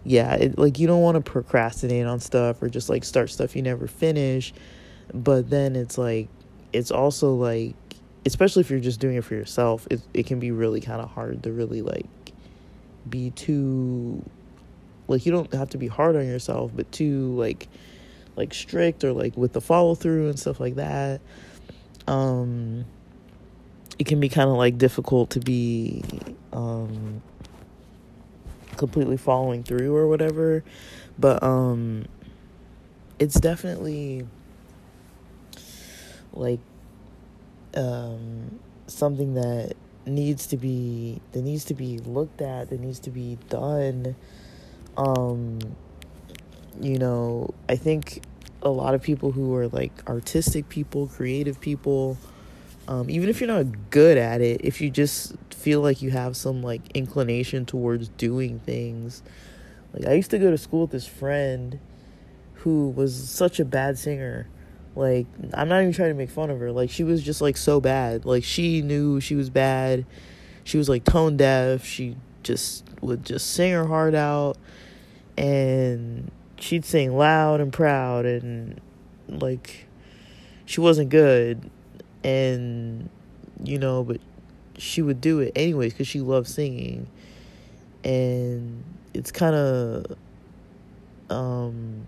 Speaker 1: yeah, it, like you don't want to procrastinate on stuff or just like start stuff you never finish. But then it's like it's also like especially if you're just doing it for yourself, it it can be really kind of hard to really like be too like you don't have to be hard on yourself, but too like like strict or like with the follow through and stuff like that. Um it can be kind of like difficult to be um completely following through or whatever, but um it's definitely like um something that needs to be that needs to be looked at that needs to be done. Um you know i think a lot of people who are like artistic people creative people um, even if you're not good at it if you just feel like you have some like inclination towards doing things. Like i used to go to school with this friend who was such a bad singer. Like i'm not even trying to make fun of her. Like she was just like so bad. Like she knew she was bad. She was like tone deaf. She just would just sing her heart out. And she'd sing loud and proud and like she wasn't good. And you know but she would do it anyways because she loved singing and it's kind of um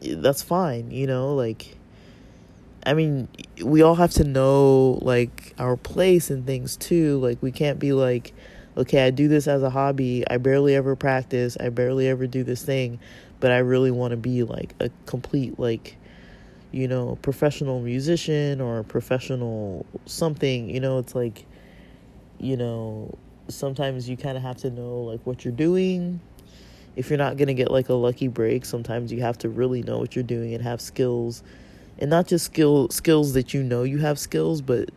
Speaker 1: that's fine you know like i mean we all have to know like our place and things too like we can't be like okay, I do this as a hobby. I barely ever practice. I barely ever do this thing, but I really want to be like a complete like you know, professional musician or professional something, you know, it's like you know, sometimes you kind of have to know like what you're doing. If you're not going to get like a lucky break, sometimes you have to really know what you're doing and have skills. And not just skill skills that you know you have skills, but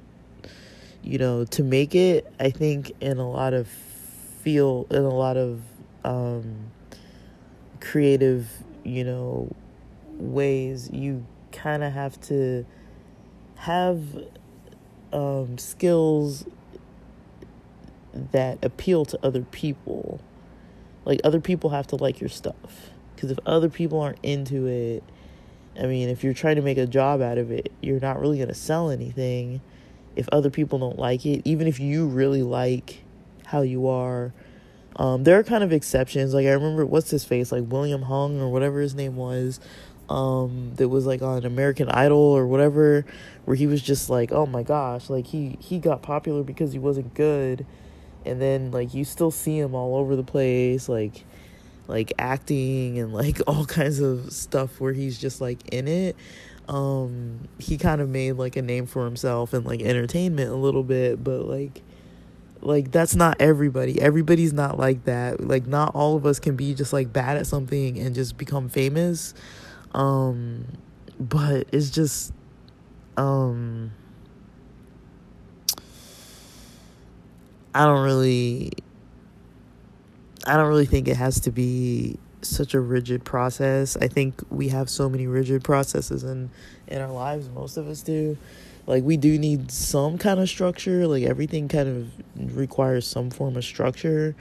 Speaker 1: you know, to make it, I think in a lot of feel in a lot of um, creative, you know, ways, you kind of have to have um, skills that appeal to other people. Like other people have to like your stuff. Because if other people aren't into it, I mean, if you're trying to make a job out of it, you're not really going to sell anything if other people don't like it, even if you really like how you are. Um, there are kind of exceptions. Like I remember what's his face, like William Hung or whatever his name was, um, that was like on American Idol or whatever, where he was just like, oh my gosh, like he he got popular because he wasn't good, and then like you still see him all over the place, like like acting and like all kinds of stuff where he's just like in it. Um he kind of made like a name for himself in like entertainment a little bit but like like that's not everybody. Everybody's not like that. Like not all of us can be just like bad at something and just become famous um but it's just um I don't really I don't really think it has to be such a rigid process. I think we have so many rigid processes in in our lives. Most of us do. Like we do need some kind of structure. Like everything kind of requires some form of structure.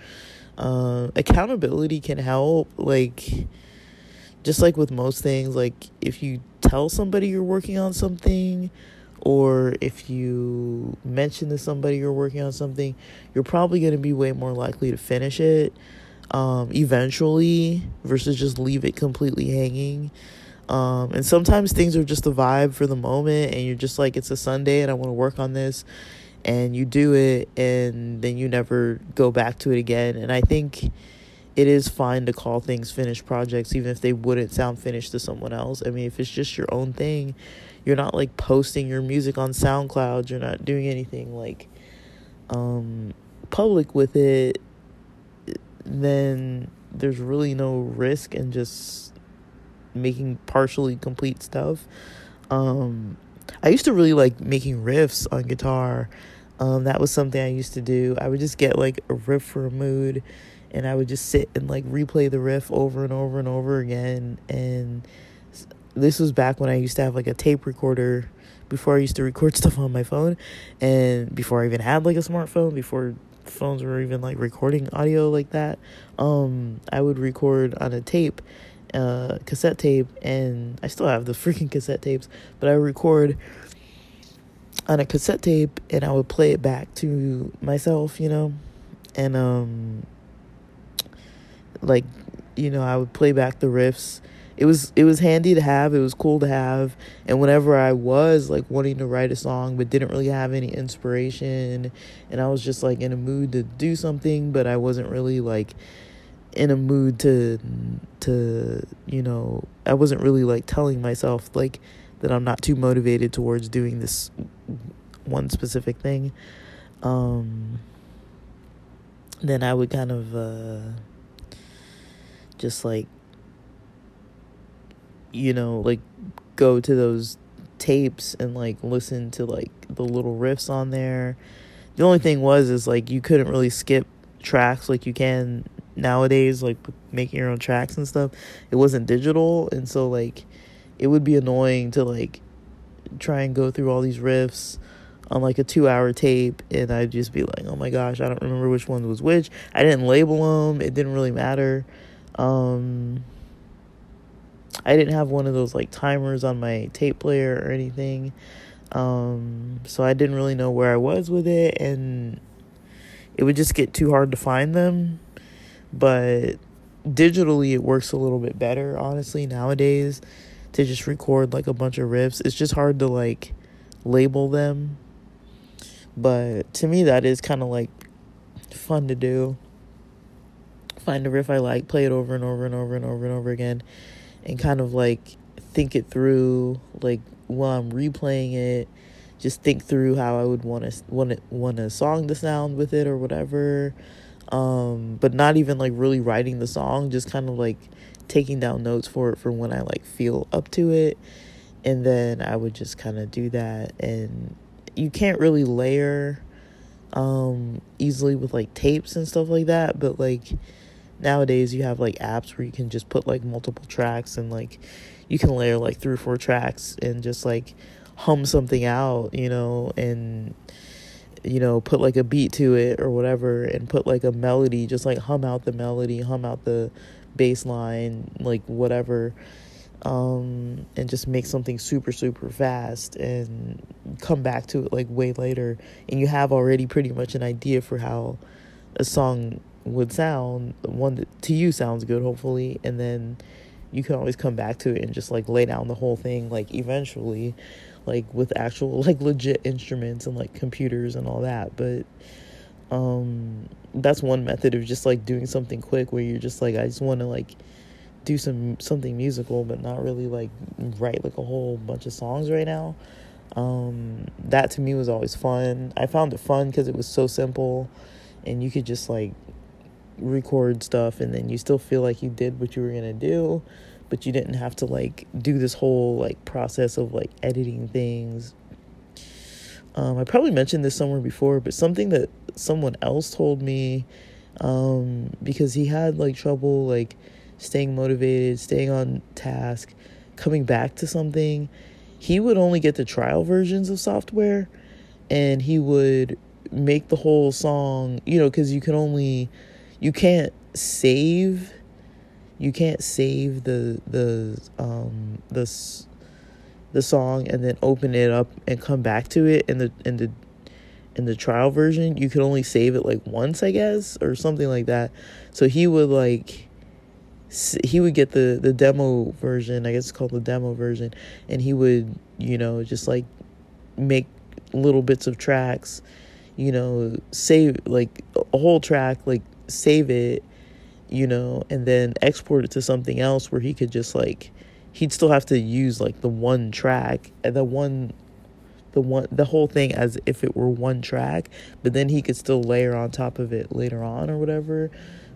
Speaker 1: Uh, accountability can help. Like just like with most things, like if you tell somebody you're working on something or if you mention to somebody you're working on something, you're probably going to be way more likely to finish it um, eventually versus just leave it completely hanging. Um, and sometimes things are just a vibe for the moment, and you're just like, it's a Sunday and I want to work on this. And you do it, and then you never go back to it again. And I think it is fine to call things finished projects, even if they wouldn't sound finished to someone else. I mean, if it's just your own thing, you're not like posting your music on SoundCloud, you're not doing anything like um, public with it then there's really no risk in just making partially complete stuff. Um, I used to really like making riffs on guitar. Um, that was something I used to do. I would just get like a riff for a mood and I would just sit and like replay the riff over and over and over again. And this was back when I used to have like a tape recorder before I used to record stuff on my phone and before I even had like a smartphone, before phones were even like recording audio like that. Um, I would record on a tape, uh, cassette tape, and I still have the freaking cassette tapes, but I would record on a cassette tape and I would play it back to myself, you know, and um, like, you know, I would play back the riffs. It was it was handy to have it was cool to have. And whenever i was like wanting to write a song but didn't really have any inspiration and i was just like in a mood to do something but i wasn't really like in a mood to to you know i wasn't really like telling myself like that i'm not too motivated towards doing this one specific thing. Um then i would kind of uh just like you know, like go to those tapes and like listen to like the little riffs on there. The only thing was is like you couldn't really skip tracks like you can nowadays like making your own tracks and stuff. It wasn't digital and so like it would be annoying to like try and go through all these riffs on like a 2 hour tape and I'd just be like, "Oh my gosh, I don't remember which one was which." I didn't label them. It didn't really matter. Um I didn't have one of those like timers on my tape player or anything. Um, so I didn't really know where I was with it and it would just get too hard to find them. But digitally it works a little bit better, honestly, nowadays to just record like a bunch of riffs. It's just hard to like label them. But to me that is kind of like fun to do. Find a riff I like, play it over and over and over and over and over again and kind of like think it through like while I'm replaying it just think through how I would want to want it, want a song to sound with it or whatever. Um but not even like really writing the song just kind of like taking down notes for it for when I like feel up to it. And then I would just kind of do that and you can't really layer um easily with like tapes and stuff like that but like nowadays you have like apps where you can just put like multiple tracks and like you can layer like three or four tracks and just like hum something out, you know, and you know, put like a beat to it or whatever and put like a melody, just like hum out the melody, hum out the bass line, like whatever. Um, and just make something super, super fast and come back to it like way later. And you have already pretty much an idea for how a song would sound one that to you sounds good hopefully and then you can always come back to it and just like lay down the whole thing like eventually like with actual like legit instruments and like computers and all that. But um that's one method of just like doing something quick where you're just like I just want to like do some something musical but not really like write like a whole bunch of songs right now. Um that to me was always fun. I found it fun because it was so simple and you could just like record stuff and then you still feel like you did what you were going to do but you didn't have to like do this whole like process of like editing things. Um, i probably mentioned this somewhere before but something that someone else told me um, because he had like trouble like staying motivated staying on task coming back to something he would only get the trial versions of software and he would make the whole song you know because you can only you can't save you can't save the the um the the song and then open it up and come back to it in the in the in the trial version. You can only save it like once i guess or something like that. So he would like he would get the the demo version i guess it's called the demo version and he would you know just like make little bits of tracks you know save like a whole track like save it, you know, and then export it to something else where he could just like he'd still have to use like the one track and the one the one the whole thing as if it were one track, but then he could still layer on top of it later on or whatever.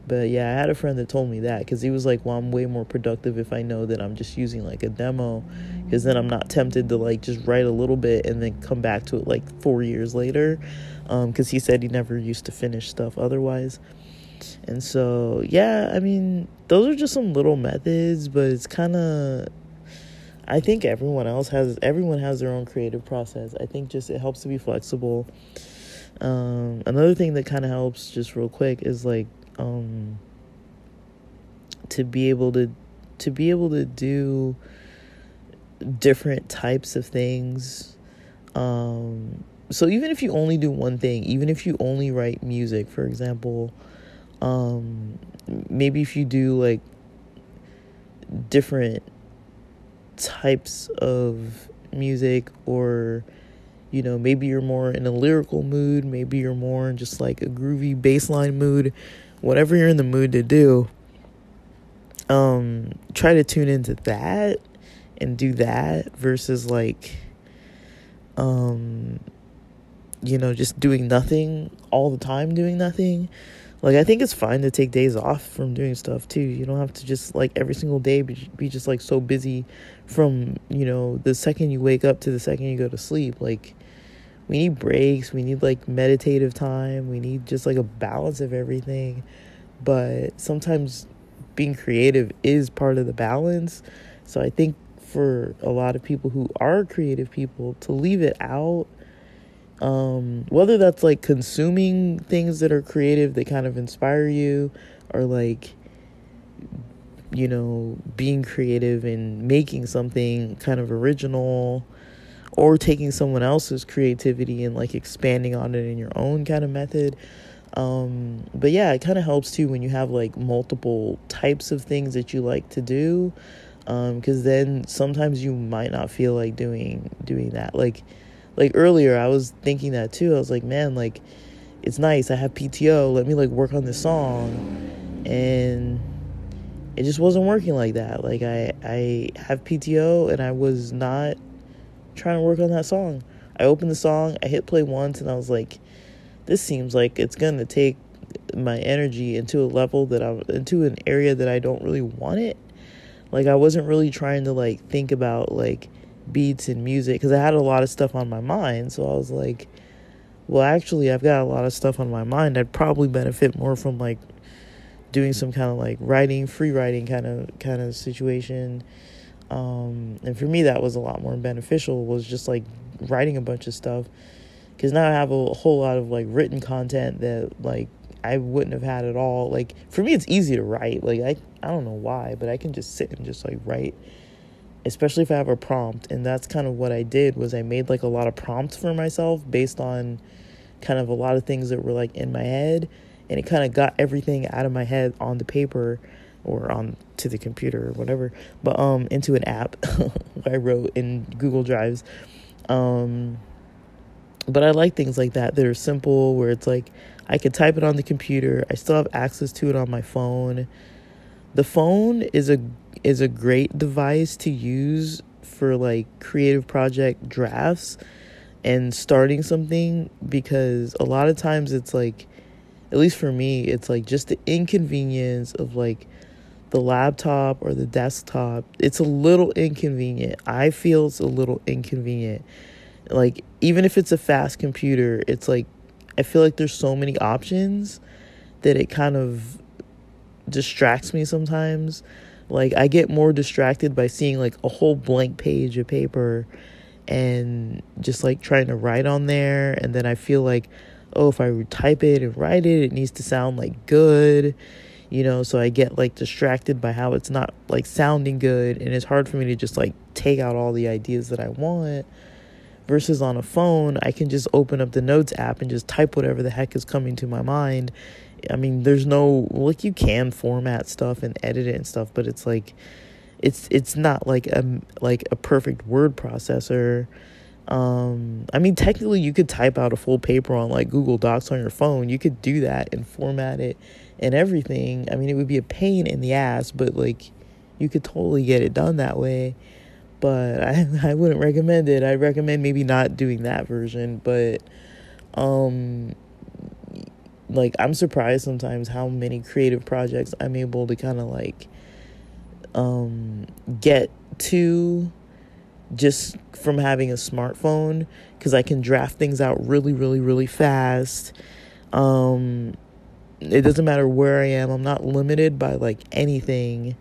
Speaker 1: But yeah, I had a friend that told me that because he was like, "Well, I'm way more productive if I know that I'm just using like a demo, because then I'm not tempted to like just write a little bit and then come back to it like four years later." Um, because um, he said he never used to finish stuff otherwise. And so, yeah, I mean, those are just some little methods, but it's kind of I think everyone else has everyone has their own creative process. I think just it helps to be flexible. Um, another thing that kind of helps, just real quick, is like um, to be able to to be able to do different types of things. Um, so even if you only do one thing, even if you only write music, for example, um, maybe if you do like different types of music or you know maybe you're more in a lyrical mood maybe you're more in just like a groovy bass line mood whatever you're in the mood to do um try to tune into that and do that versus like um you know just doing nothing all the time doing nothing like I think it's fine to take days off from doing stuff too. You don't have to just like every single day be, be just like so busy from, you know, the second you wake up to the second you go to sleep. Like we need breaks, we need like meditative time, we need just like a balance of everything. But sometimes being creative is part of the balance. So I think for a lot of people who are creative people to leave it out um, whether that's like consuming things that are creative that kind of inspire you or like you know being creative and making something kind of original or taking someone else's creativity and like expanding on it in your own kind of method. Um, but yeah it kind of helps too when you have like multiple types of things that you like to do because um, then sometimes you might not feel like doing doing that. Like like earlier I was thinking that too. I was like, man, like it's nice. I have PTO. Let me like work on this song. And it just wasn't working like that. Like I I have PTO and I was not trying to work on that song. I opened the song, I hit play once and I was like this seems like it's going to take my energy into a level that I'm into an area that I don't really want it. Like I wasn't really trying to like think about like beats and music because I had a lot of stuff on my mind. So I was like, well, actually, I've got a lot of stuff on my mind. I'd probably benefit more from like doing some kind of like writing, free writing kind of kind of situation. Um, and for me, that was a lot more beneficial. Was just like writing a bunch of stuff because now I have a whole lot of like written content that like I wouldn't have had at all. Like for me, it's easy to write. Like I I don't know why, but I can just sit and just like write especially if I have a prompt. And that's kind of what I did was I made like a lot of prompts for myself based on kind of a lot of things that were like in my head. And it kind of got everything out of my head on the paper or on to the computer or whatever. But um into an app I wrote in Google Drives. Um but I like things like that that are simple where it's like I could type it on the computer. I still have access to it on my phone. The phone is a is a great device to use for like creative project drafts and starting something because a lot of times it's like at least for me it's like just the inconvenience of like the laptop or the desktop. It's a little inconvenient. I feel it's a little inconvenient. Like even if it's a fast computer it's like i feel like there's so many options that it kind of distracts me sometimes. Like I get more distracted by seeing like a whole blank page of paper and just like trying to write on there. And then I feel like oh if I type it and write it it needs to sound like good you know? So I get like distracted by how it's not like sounding good. And it's hard for me to just like take out all the ideas that I want. Versus on a phone I can just open up the notes app and just type whatever the heck is coming to my mind I mean, there's no like you can format stuff and edit it and stuff, but it's like it's it's not like a like a perfect word processor. Um, I mean, technically, you could type out a full paper on like Google Docs on your phone. You could do that and format it and everything. I mean, it would be a pain in the ass, but like you could totally get it done that way. But I I wouldn't recommend it. I recommend maybe not doing that version, but um like I'm surprised sometimes how many creative projects I'm able to kind of like um get to just from having a smartphone cuz I can draft things out really really really fast um it doesn't matter where I am. I'm not limited by like anything.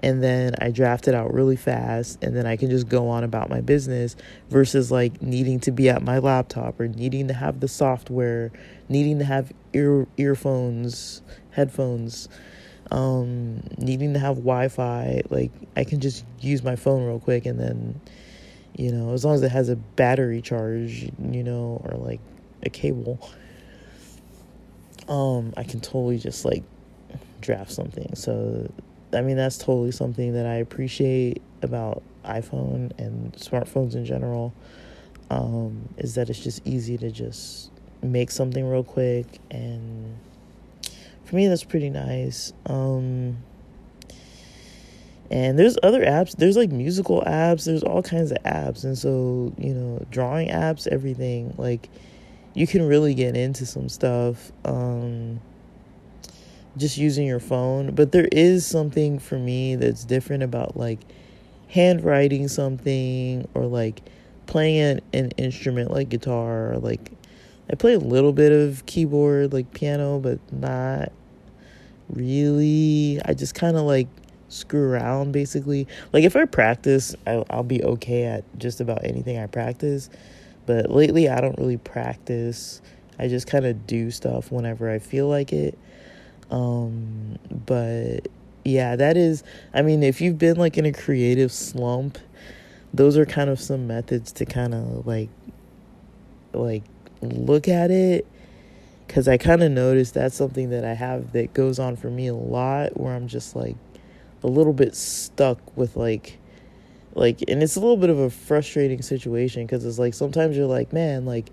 Speaker 1: And then I draft it out really fast and then I can just go on about my business versus like needing to be at my laptop or needing to have the software, needing to have ear earphones, headphones, um, needing to have Wi-Fi. Like I can just use my phone real quick and then you know, as long as it has a battery charge, you know, or like a cable um, I can totally just like draft something. So, I mean, that's totally something that I appreciate about iPhone and smartphones in general. Um, is that it's just easy to just make something real quick, and for me, that's pretty nice. Um, and there's other apps. There's like musical apps. There's all kinds of apps, and so you know, drawing apps, everything like you can really get into some stuff um, just using your phone. But there is something for me that's different about like handwriting something or like playing an, instrument like guitar or like I play a little bit of keyboard like piano but not really I just kind of like screw around basically like if I practice I'll, I'll be okay at just about anything I practice but lately, I don't really practice. I just kind of do stuff whenever I feel like it. Um, but yeah, that is, I mean, if you've been like in a creative slump, those are kind of some methods to kind of like, like look at it. Cause I kind of noticed that's something that I have that goes on for me a lot where I'm just like a little bit stuck with like, like and it's a little bit of a frustrating situation because it's like sometimes you're like man like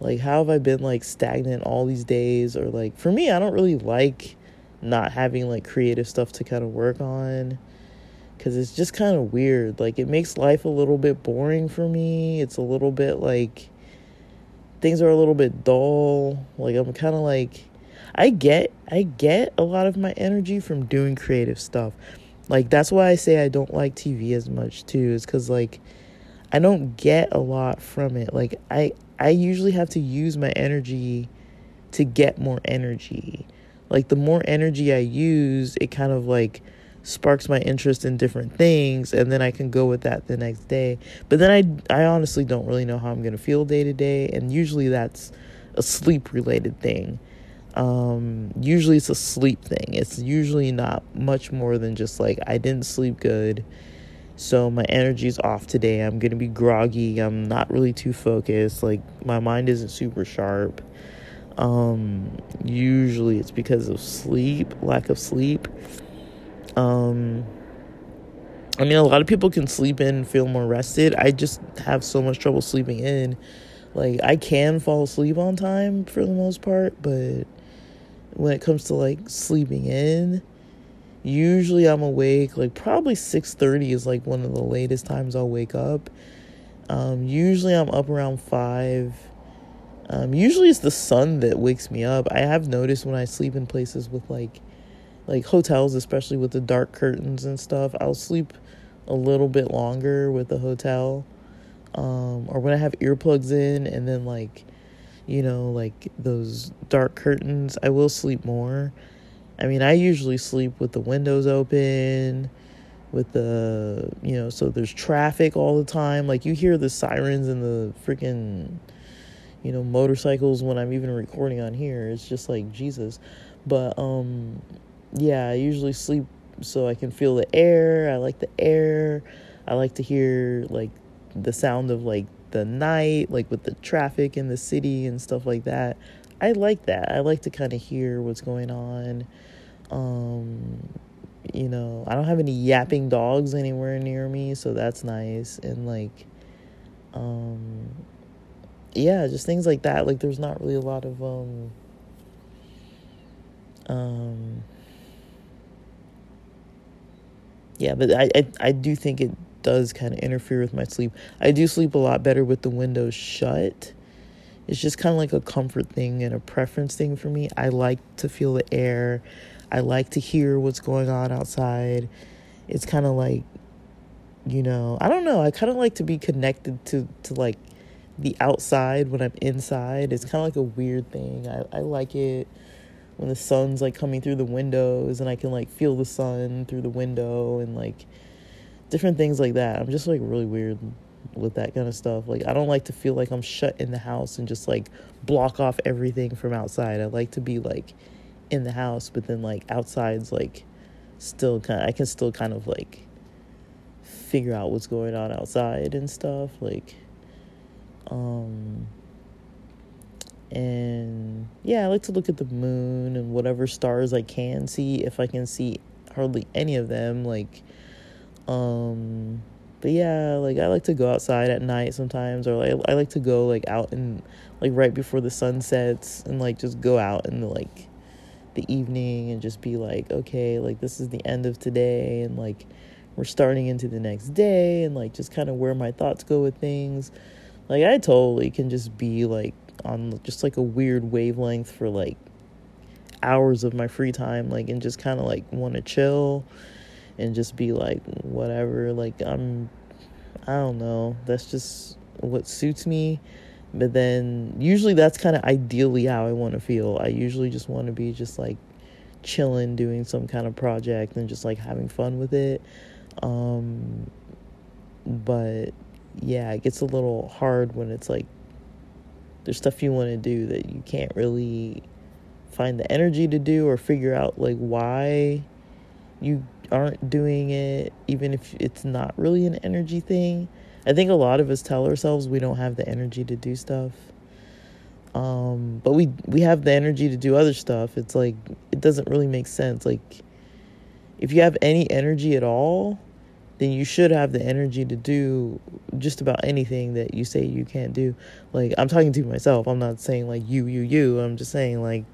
Speaker 1: like how have i been like stagnant all these days or like for me i don't really like not having like creative stuff to kind of work on because it's just kind of weird like it makes life a little bit boring for me it's a little bit like things are a little bit dull like i'm kind of like i get i get a lot of my energy from doing creative stuff like that's why I say I don't like TV as much too is cuz like I don't get a lot from it. Like I I usually have to use my energy to get more energy. Like the more energy I use, it kind of like sparks my interest in different things and then I can go with that the next day. But then I I honestly don't really know how I'm going to feel day to day and usually that's a sleep related thing. Um, usually it's a sleep thing. It's usually not much more than just like I didn't sleep good. So my energy's off today. I'm going to be groggy. I'm not really too focused. Like my mind isn't super sharp. Um, usually it's because of sleep, lack of sleep. Um, I mean, a lot of people can sleep in and feel more rested. I just have so much trouble sleeping in. Like, I can fall asleep on time for the most part, but when it comes to like sleeping in usually i'm awake like probably 6.30 is like one of the latest times i'll wake up um, usually i'm up around 5 um, usually it's the sun that wakes me up i have noticed when i sleep in places with like like hotels especially with the dark curtains and stuff i'll sleep a little bit longer with the hotel um, or when i have earplugs in and then like you know, like those dark curtains, I will sleep more. I mean, I usually sleep with the windows open, with the, you know, so there's traffic all the time. Like you hear the sirens and the freaking, you know, motorcycles when I'm even recording on here. It's just like Jesus. But um yeah, I usually sleep so I can feel the air. I like the air. I like to hear like the sound of like the night, like with the traffic in the city and stuff like that. I like that. I like to kind of hear what's going on. Um, you know, I don't have any yapping dogs anywhere near me, so that's nice. And like, um, yeah, just things like that. Like, there's not really a lot of um, um, yeah, but I, I I do think it does kind of interfere with my sleep. I do sleep a lot better with the windows shut. It's just kind of like a comfort thing and a preference thing for me. I like to feel the air. I like to hear what's going on outside. It's kind of like you know, I don't know. I kind of like to be connected to to like the outside when I'm inside. It's kind of like a weird thing. I I like it when the sun's like coming through the windows and I can like feel the sun through the window and like different things like that. I'm just like really weird with that kind of stuff. Like I don't like to feel like I'm shut in the house and just like block off everything from outside. I like to be like in the house, but then like outside's like still kind of, I can still kind of like figure out what's going on outside and stuff like um and yeah, I like to look at the moon and whatever stars I can see if I can see hardly any of them like um but yeah, like I like to go outside at night sometimes or like I like to go like out and like right before the sun sets and like just go out in the like the evening and just be like, okay, like this is the end of today and like we're starting into the next day and like just kind of where my thoughts go with things. Like I totally can just be like on just like a weird wavelength for like hours of my free time like and just kind of like want to chill and just be like whatever like I'm I don't know that's just what suits me. But then usually that's kind of ideally how I want to feel. I usually just want to be just like chilling doing some kind of project and just like having fun with it. Um but yeah it gets a little hard when it's like there's stuff you want to do that you can't really find the energy to do or figure out like why you aren't doing it even if it's not really an energy thing. I think a lot of us tell ourselves we don't have the energy to do stuff. Um, but we we have the energy to do other stuff. It's like it doesn't really make sense. Like if you have any energy at all then you should have the energy to do just about anything that you say you can't do. Like I'm talking to myself. I'm not saying like you, you, you. I'm just saying like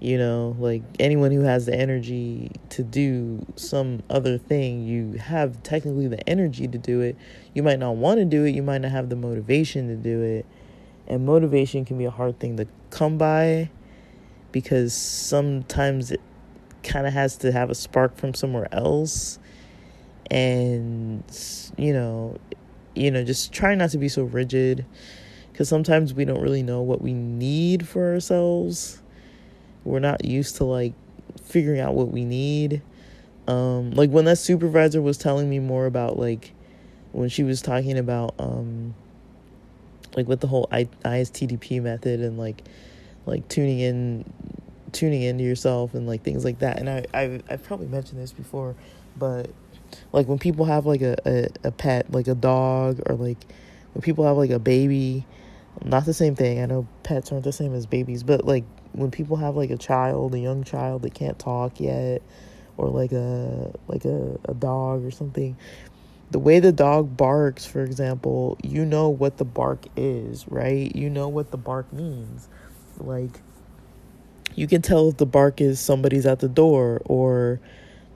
Speaker 1: you know, like anyone who has the energy to do some other thing, you have technically the energy to do it. You might not want to do it, you might not have the motivation to do it. And motivation can be a hard thing to come by because sometimes it kind of has to have a spark from somewhere else and you know you know just try not to be so rigid because sometimes we don't really know what we need for ourselves. We're not used to like figuring out what we need. Um like when that supervisor was telling me more about like when she was talking about um like with the whole I- ISTDP method and like like tuning in tuning into yourself and like things like that and I I've, I've probably mentioned this before but like when people have like a, a, a pet like a dog or like when people have like a baby not the same thing. I know pets aren't the same as babies but like when people have like a child a young child that can't talk yet or like a like a, a dog or something the way the dog barks for example you know what the bark is right? You know what the bark means. Like you can tell if the bark is somebody's at the door or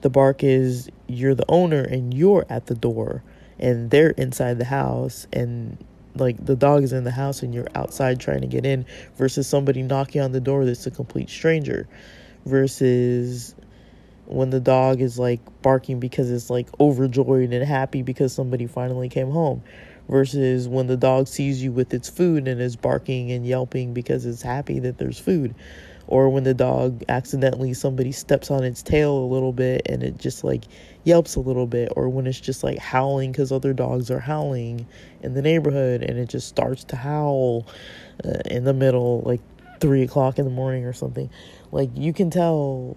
Speaker 1: the bark is you're the owner and you're at the door and they're inside the house and like the dog is in the house and you're outside trying to get in versus somebody knocking on the door that's a complete stranger versus when the dog is like barking because it's like overjoyed and happy because somebody finally came home versus when the dog sees you with its food and is barking and yelping because it's happy that there's food or when the dog accidentally somebody steps on its tail a little bit and it just like yelps a little bit or when it's just like howling because other dogs are howling in the neighborhood and it just starts to howl uh, in the middle like three o'clock in the morning or something. Like you can tell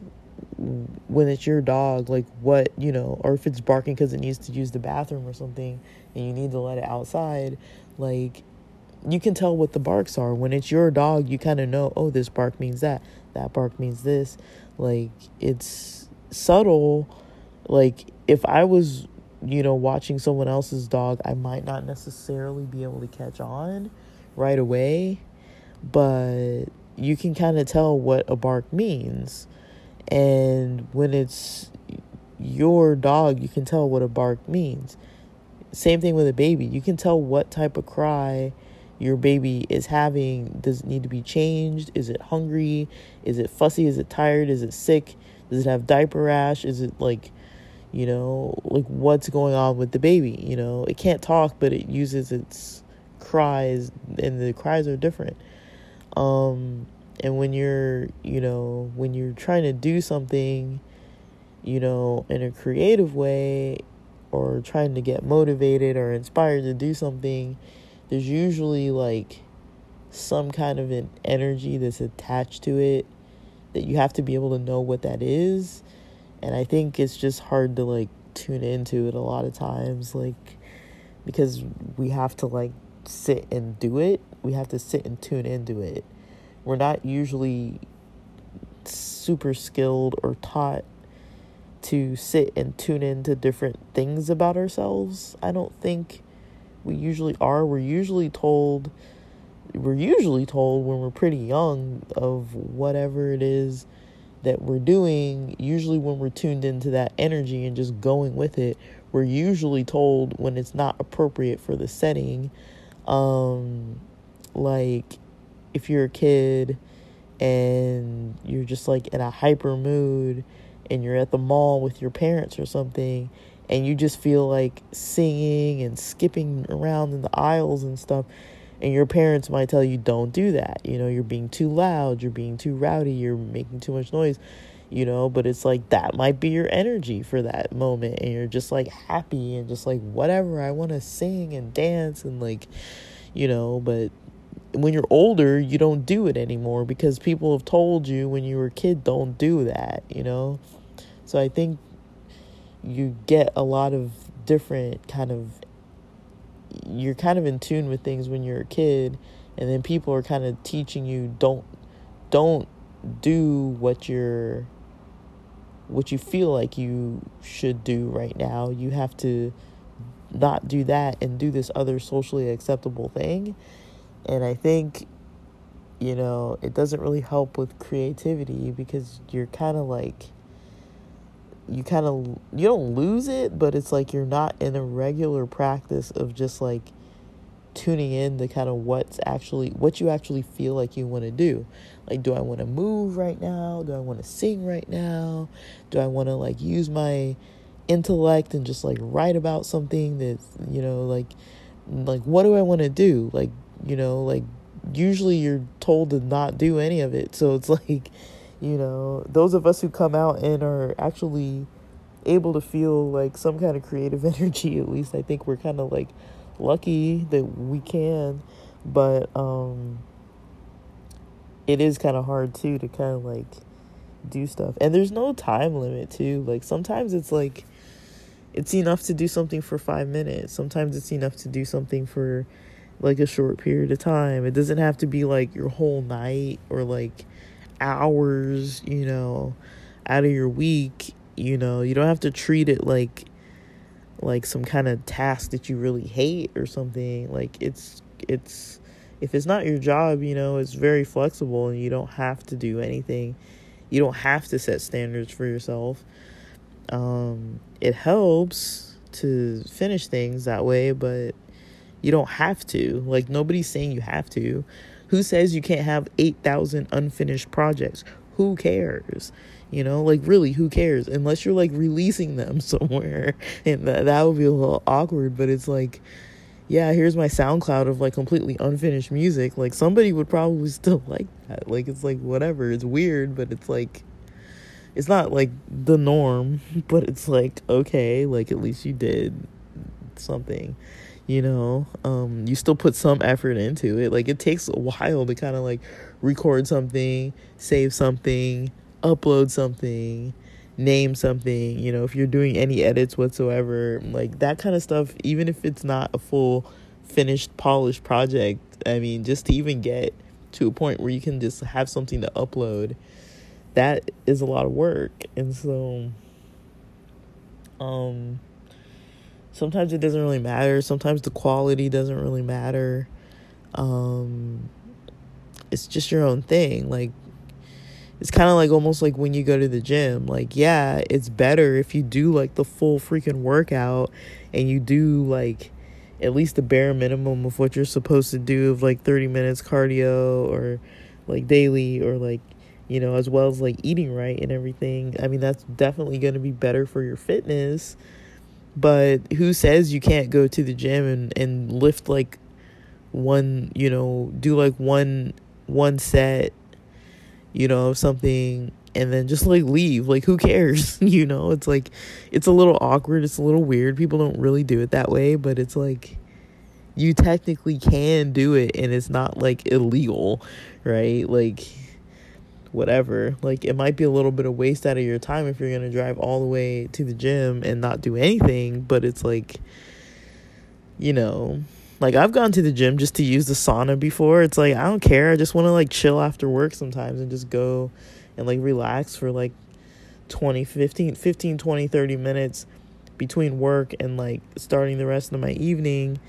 Speaker 1: when it's your dog like what you know or if it's barking because it needs to use the bathroom or something and you need to let it outside like you can tell what the barks are. When it's your dog, you kind of know, oh, this bark means that, that bark means this. Like, it's subtle. Like, if I was, you know, watching someone else's dog, I might not necessarily be able to catch on right away, but you can kind of tell what a bark means. And when it's your dog, you can tell what a bark means. Same thing with a baby. You can tell what type of cry your baby is having does it need to be changed? Is it hungry? Is it fussy? Is it tired? Is it sick? Does it have diaper rash? Is it like you know like what's going on with the baby? You know it can't talk but it uses its cries and the cries are different. Um and when you're, you know, when you're trying to do something, you know, in a creative way or trying to get motivated or inspired to do something, there's usually like some kind of an energy that's attached to it that you have to be able to know what that is. And I think it's just hard to like tune into it a lot of times like because we have to like sit and do it. We have to sit and tune into it. We're not usually super skilled or taught to sit and tune into different things about ourselves. I don't think we usually are. We're usually told we're usually told when we're pretty young of whatever it is that we're doing, usually when we're tuned into that energy and just going with it, we're usually told when it's not appropriate for the setting. Um, like if you're a kid and you're just like in a hyper mood and you're at the mall with your parents or something and you just feel like singing and skipping around in the aisles and stuff and your parents might tell you don't do that. You know you're being too loud. You're being too rowdy. You're making too much noise. You know but it's like that might be your energy for that moment and you're just like happy and just like whatever i want to sing and dance and like you know but when you're older you don't do it anymore because people have told you when you were a kid don't do that you know? So i think you get a lot of different kind of you're kind of in tune with things when you're a kid and then people are kind of teaching you don't don't do what you're what you feel like you should do right now. You have to not do that and do this other socially acceptable thing. And i think you know it doesn't really help with creativity because you're kind of like you kind of you don't lose it but it's like you're not in a regular practice of just like tuning in to kind of what's actually what you actually feel like you want to do. Like do i want to move right now? Do i want to sing right now? Do i want to like use my intellect and just like write about something that's you know like like what do i want to do? Like you know like usually you're told to not do any of it. So it's like you know, those of us who come out and are actually able to feel like some kind of creative energy, at least I think we're kind of like lucky that we can. But um it is kind of hard too to kind of like do stuff. And there's no time limit too. Like sometimes it's like it's enough to do something for 5 minutes. Sometimes it's enough to do something for like a short period of time. It doesn't have to be like your whole night or like hours, you know, out of your week, you know, you don't have to treat it like like some kind of task that you really hate or something. Like it's it's if it's not your job, you know, it's very flexible and you don't have to do anything. You don't have to set standards for yourself. Um it helps to finish things that way, but you don't have to. Like nobody's saying you have to. Who says you can't have 8,000 unfinished projects? Who cares? You know, like really, who cares? Unless you're like releasing them somewhere, and that, that would be a little awkward. But it's like, yeah, here's my SoundCloud of like completely unfinished music. Like somebody would probably still like that. Like it's like whatever. It's weird, but it's like it's not like the norm, but it's like okay, like at least you did something you know um you still put some effort into it. Like it takes a while to kind of like record something save something upload something name something you know if you're doing any edits whatsoever like that kind of stuff even if it's not a full finished polished project i mean just to even get to a point where you can just have something to upload that is a lot of work. And so um sometimes it doesn't really matter. Sometimes the quality doesn't really matter. Um, it's just your own thing. Like, it's kind of like almost like when you go to the gym. Like, yeah, it's better if you do like the full freaking workout and you do like at least the bare minimum of what you're supposed to do of like 30 minutes cardio or like daily or like you know as well as like eating right and everything i mean that's definitely going to be better for your fitness but who says you can't go to the gym and, and lift like one, you know, do like one one set you know, something and then just like leave. Like, who cares? you know, it's like, it's a little awkward. It's a little weird. People don't really do it that way, but it's like, you technically can do it and it's not like illegal, right? Like, whatever. Like, it might be a little bit of waste out of your time if you're going to drive all the way to the gym and not do anything, but it's like, you know, like I've gone to the gym just to use the sauna before. It's like I don't care. I just want to like chill after work sometimes and just go and like relax for like 20 15 15 20 30 minutes between work and like starting the rest of my evening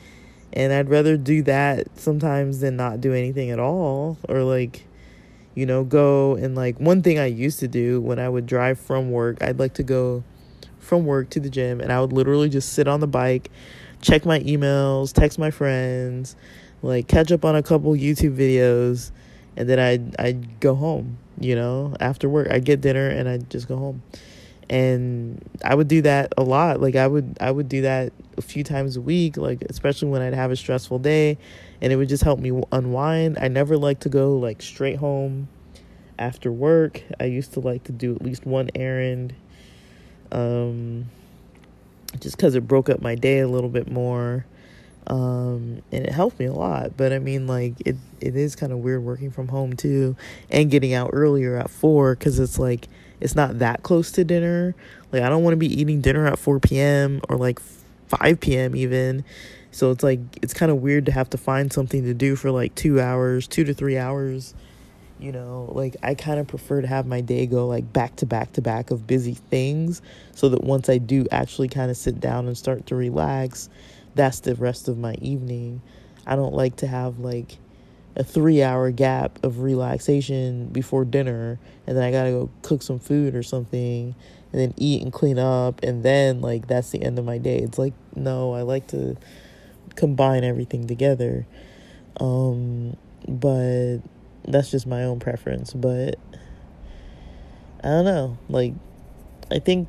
Speaker 1: and I'd rather do that sometimes than not do anything at all or like you know go and like one thing I used to do when I would drive from work I'd like to go from work to the gym and I would literally just sit on the bike check my emails text my friends like catch up on a couple YouTube videos and then I'd I'd go home you know, after work. I'd get dinner and I'd just go home. And I would do that a lot. Like I would I would do that a few times a week, like especially when I'd have a stressful day and it would just help me unwind. I never like to go like straight home after work. I used to like to do at least one errand um just cuz it broke up my day a little bit more um, and it helped me a lot. But I mean, like it it is kind of weird working from home too, and getting out earlier at four because it's like it's not that close to dinner. Like I don't want to be eating dinner at four p.m. or like five p.m. even. So it's like it's kind of weird to have to find something to do for like two hours, two to three hours. You know, like I kind of prefer to have my day go like back to back to back of busy things so that once I do actually kind of sit down and start to relax, that's the rest of my evening. I don't like to have like a three hour gap of relaxation before dinner and then I gotta go cook some food or something and then eat and clean up and then like that's the end of my day. It's like no, I like to combine everything together. Um but that's just my own preference, but I don't know. Like I think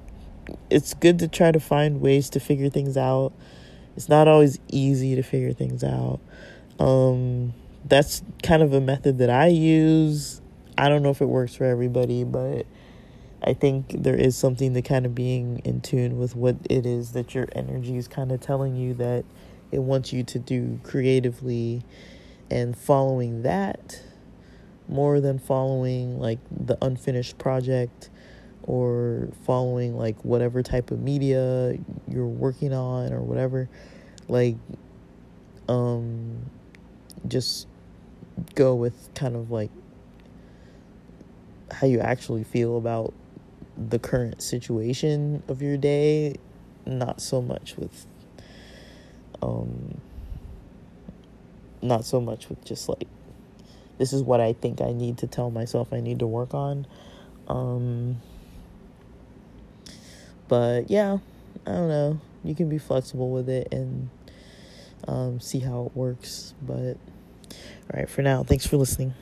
Speaker 1: it's good to try to find ways to figure things out it's not always easy to figure things out. Um, that's kind of a method that I use. I don't know if it works for everybody, but I think there is something to kind of being in tune with what it is that your energy is kind of telling you that it wants you to do creatively and following that more than following like the unfinished project or following like whatever type of media you're working on or whatever like um just go with kind of like how you actually feel about the current situation of your day not so much with um not so much with just like this is what I think I need to tell myself I need to work on um but yeah, I don't know. You can be flexible with it and um, see how it works. But all right, for now, thanks for listening.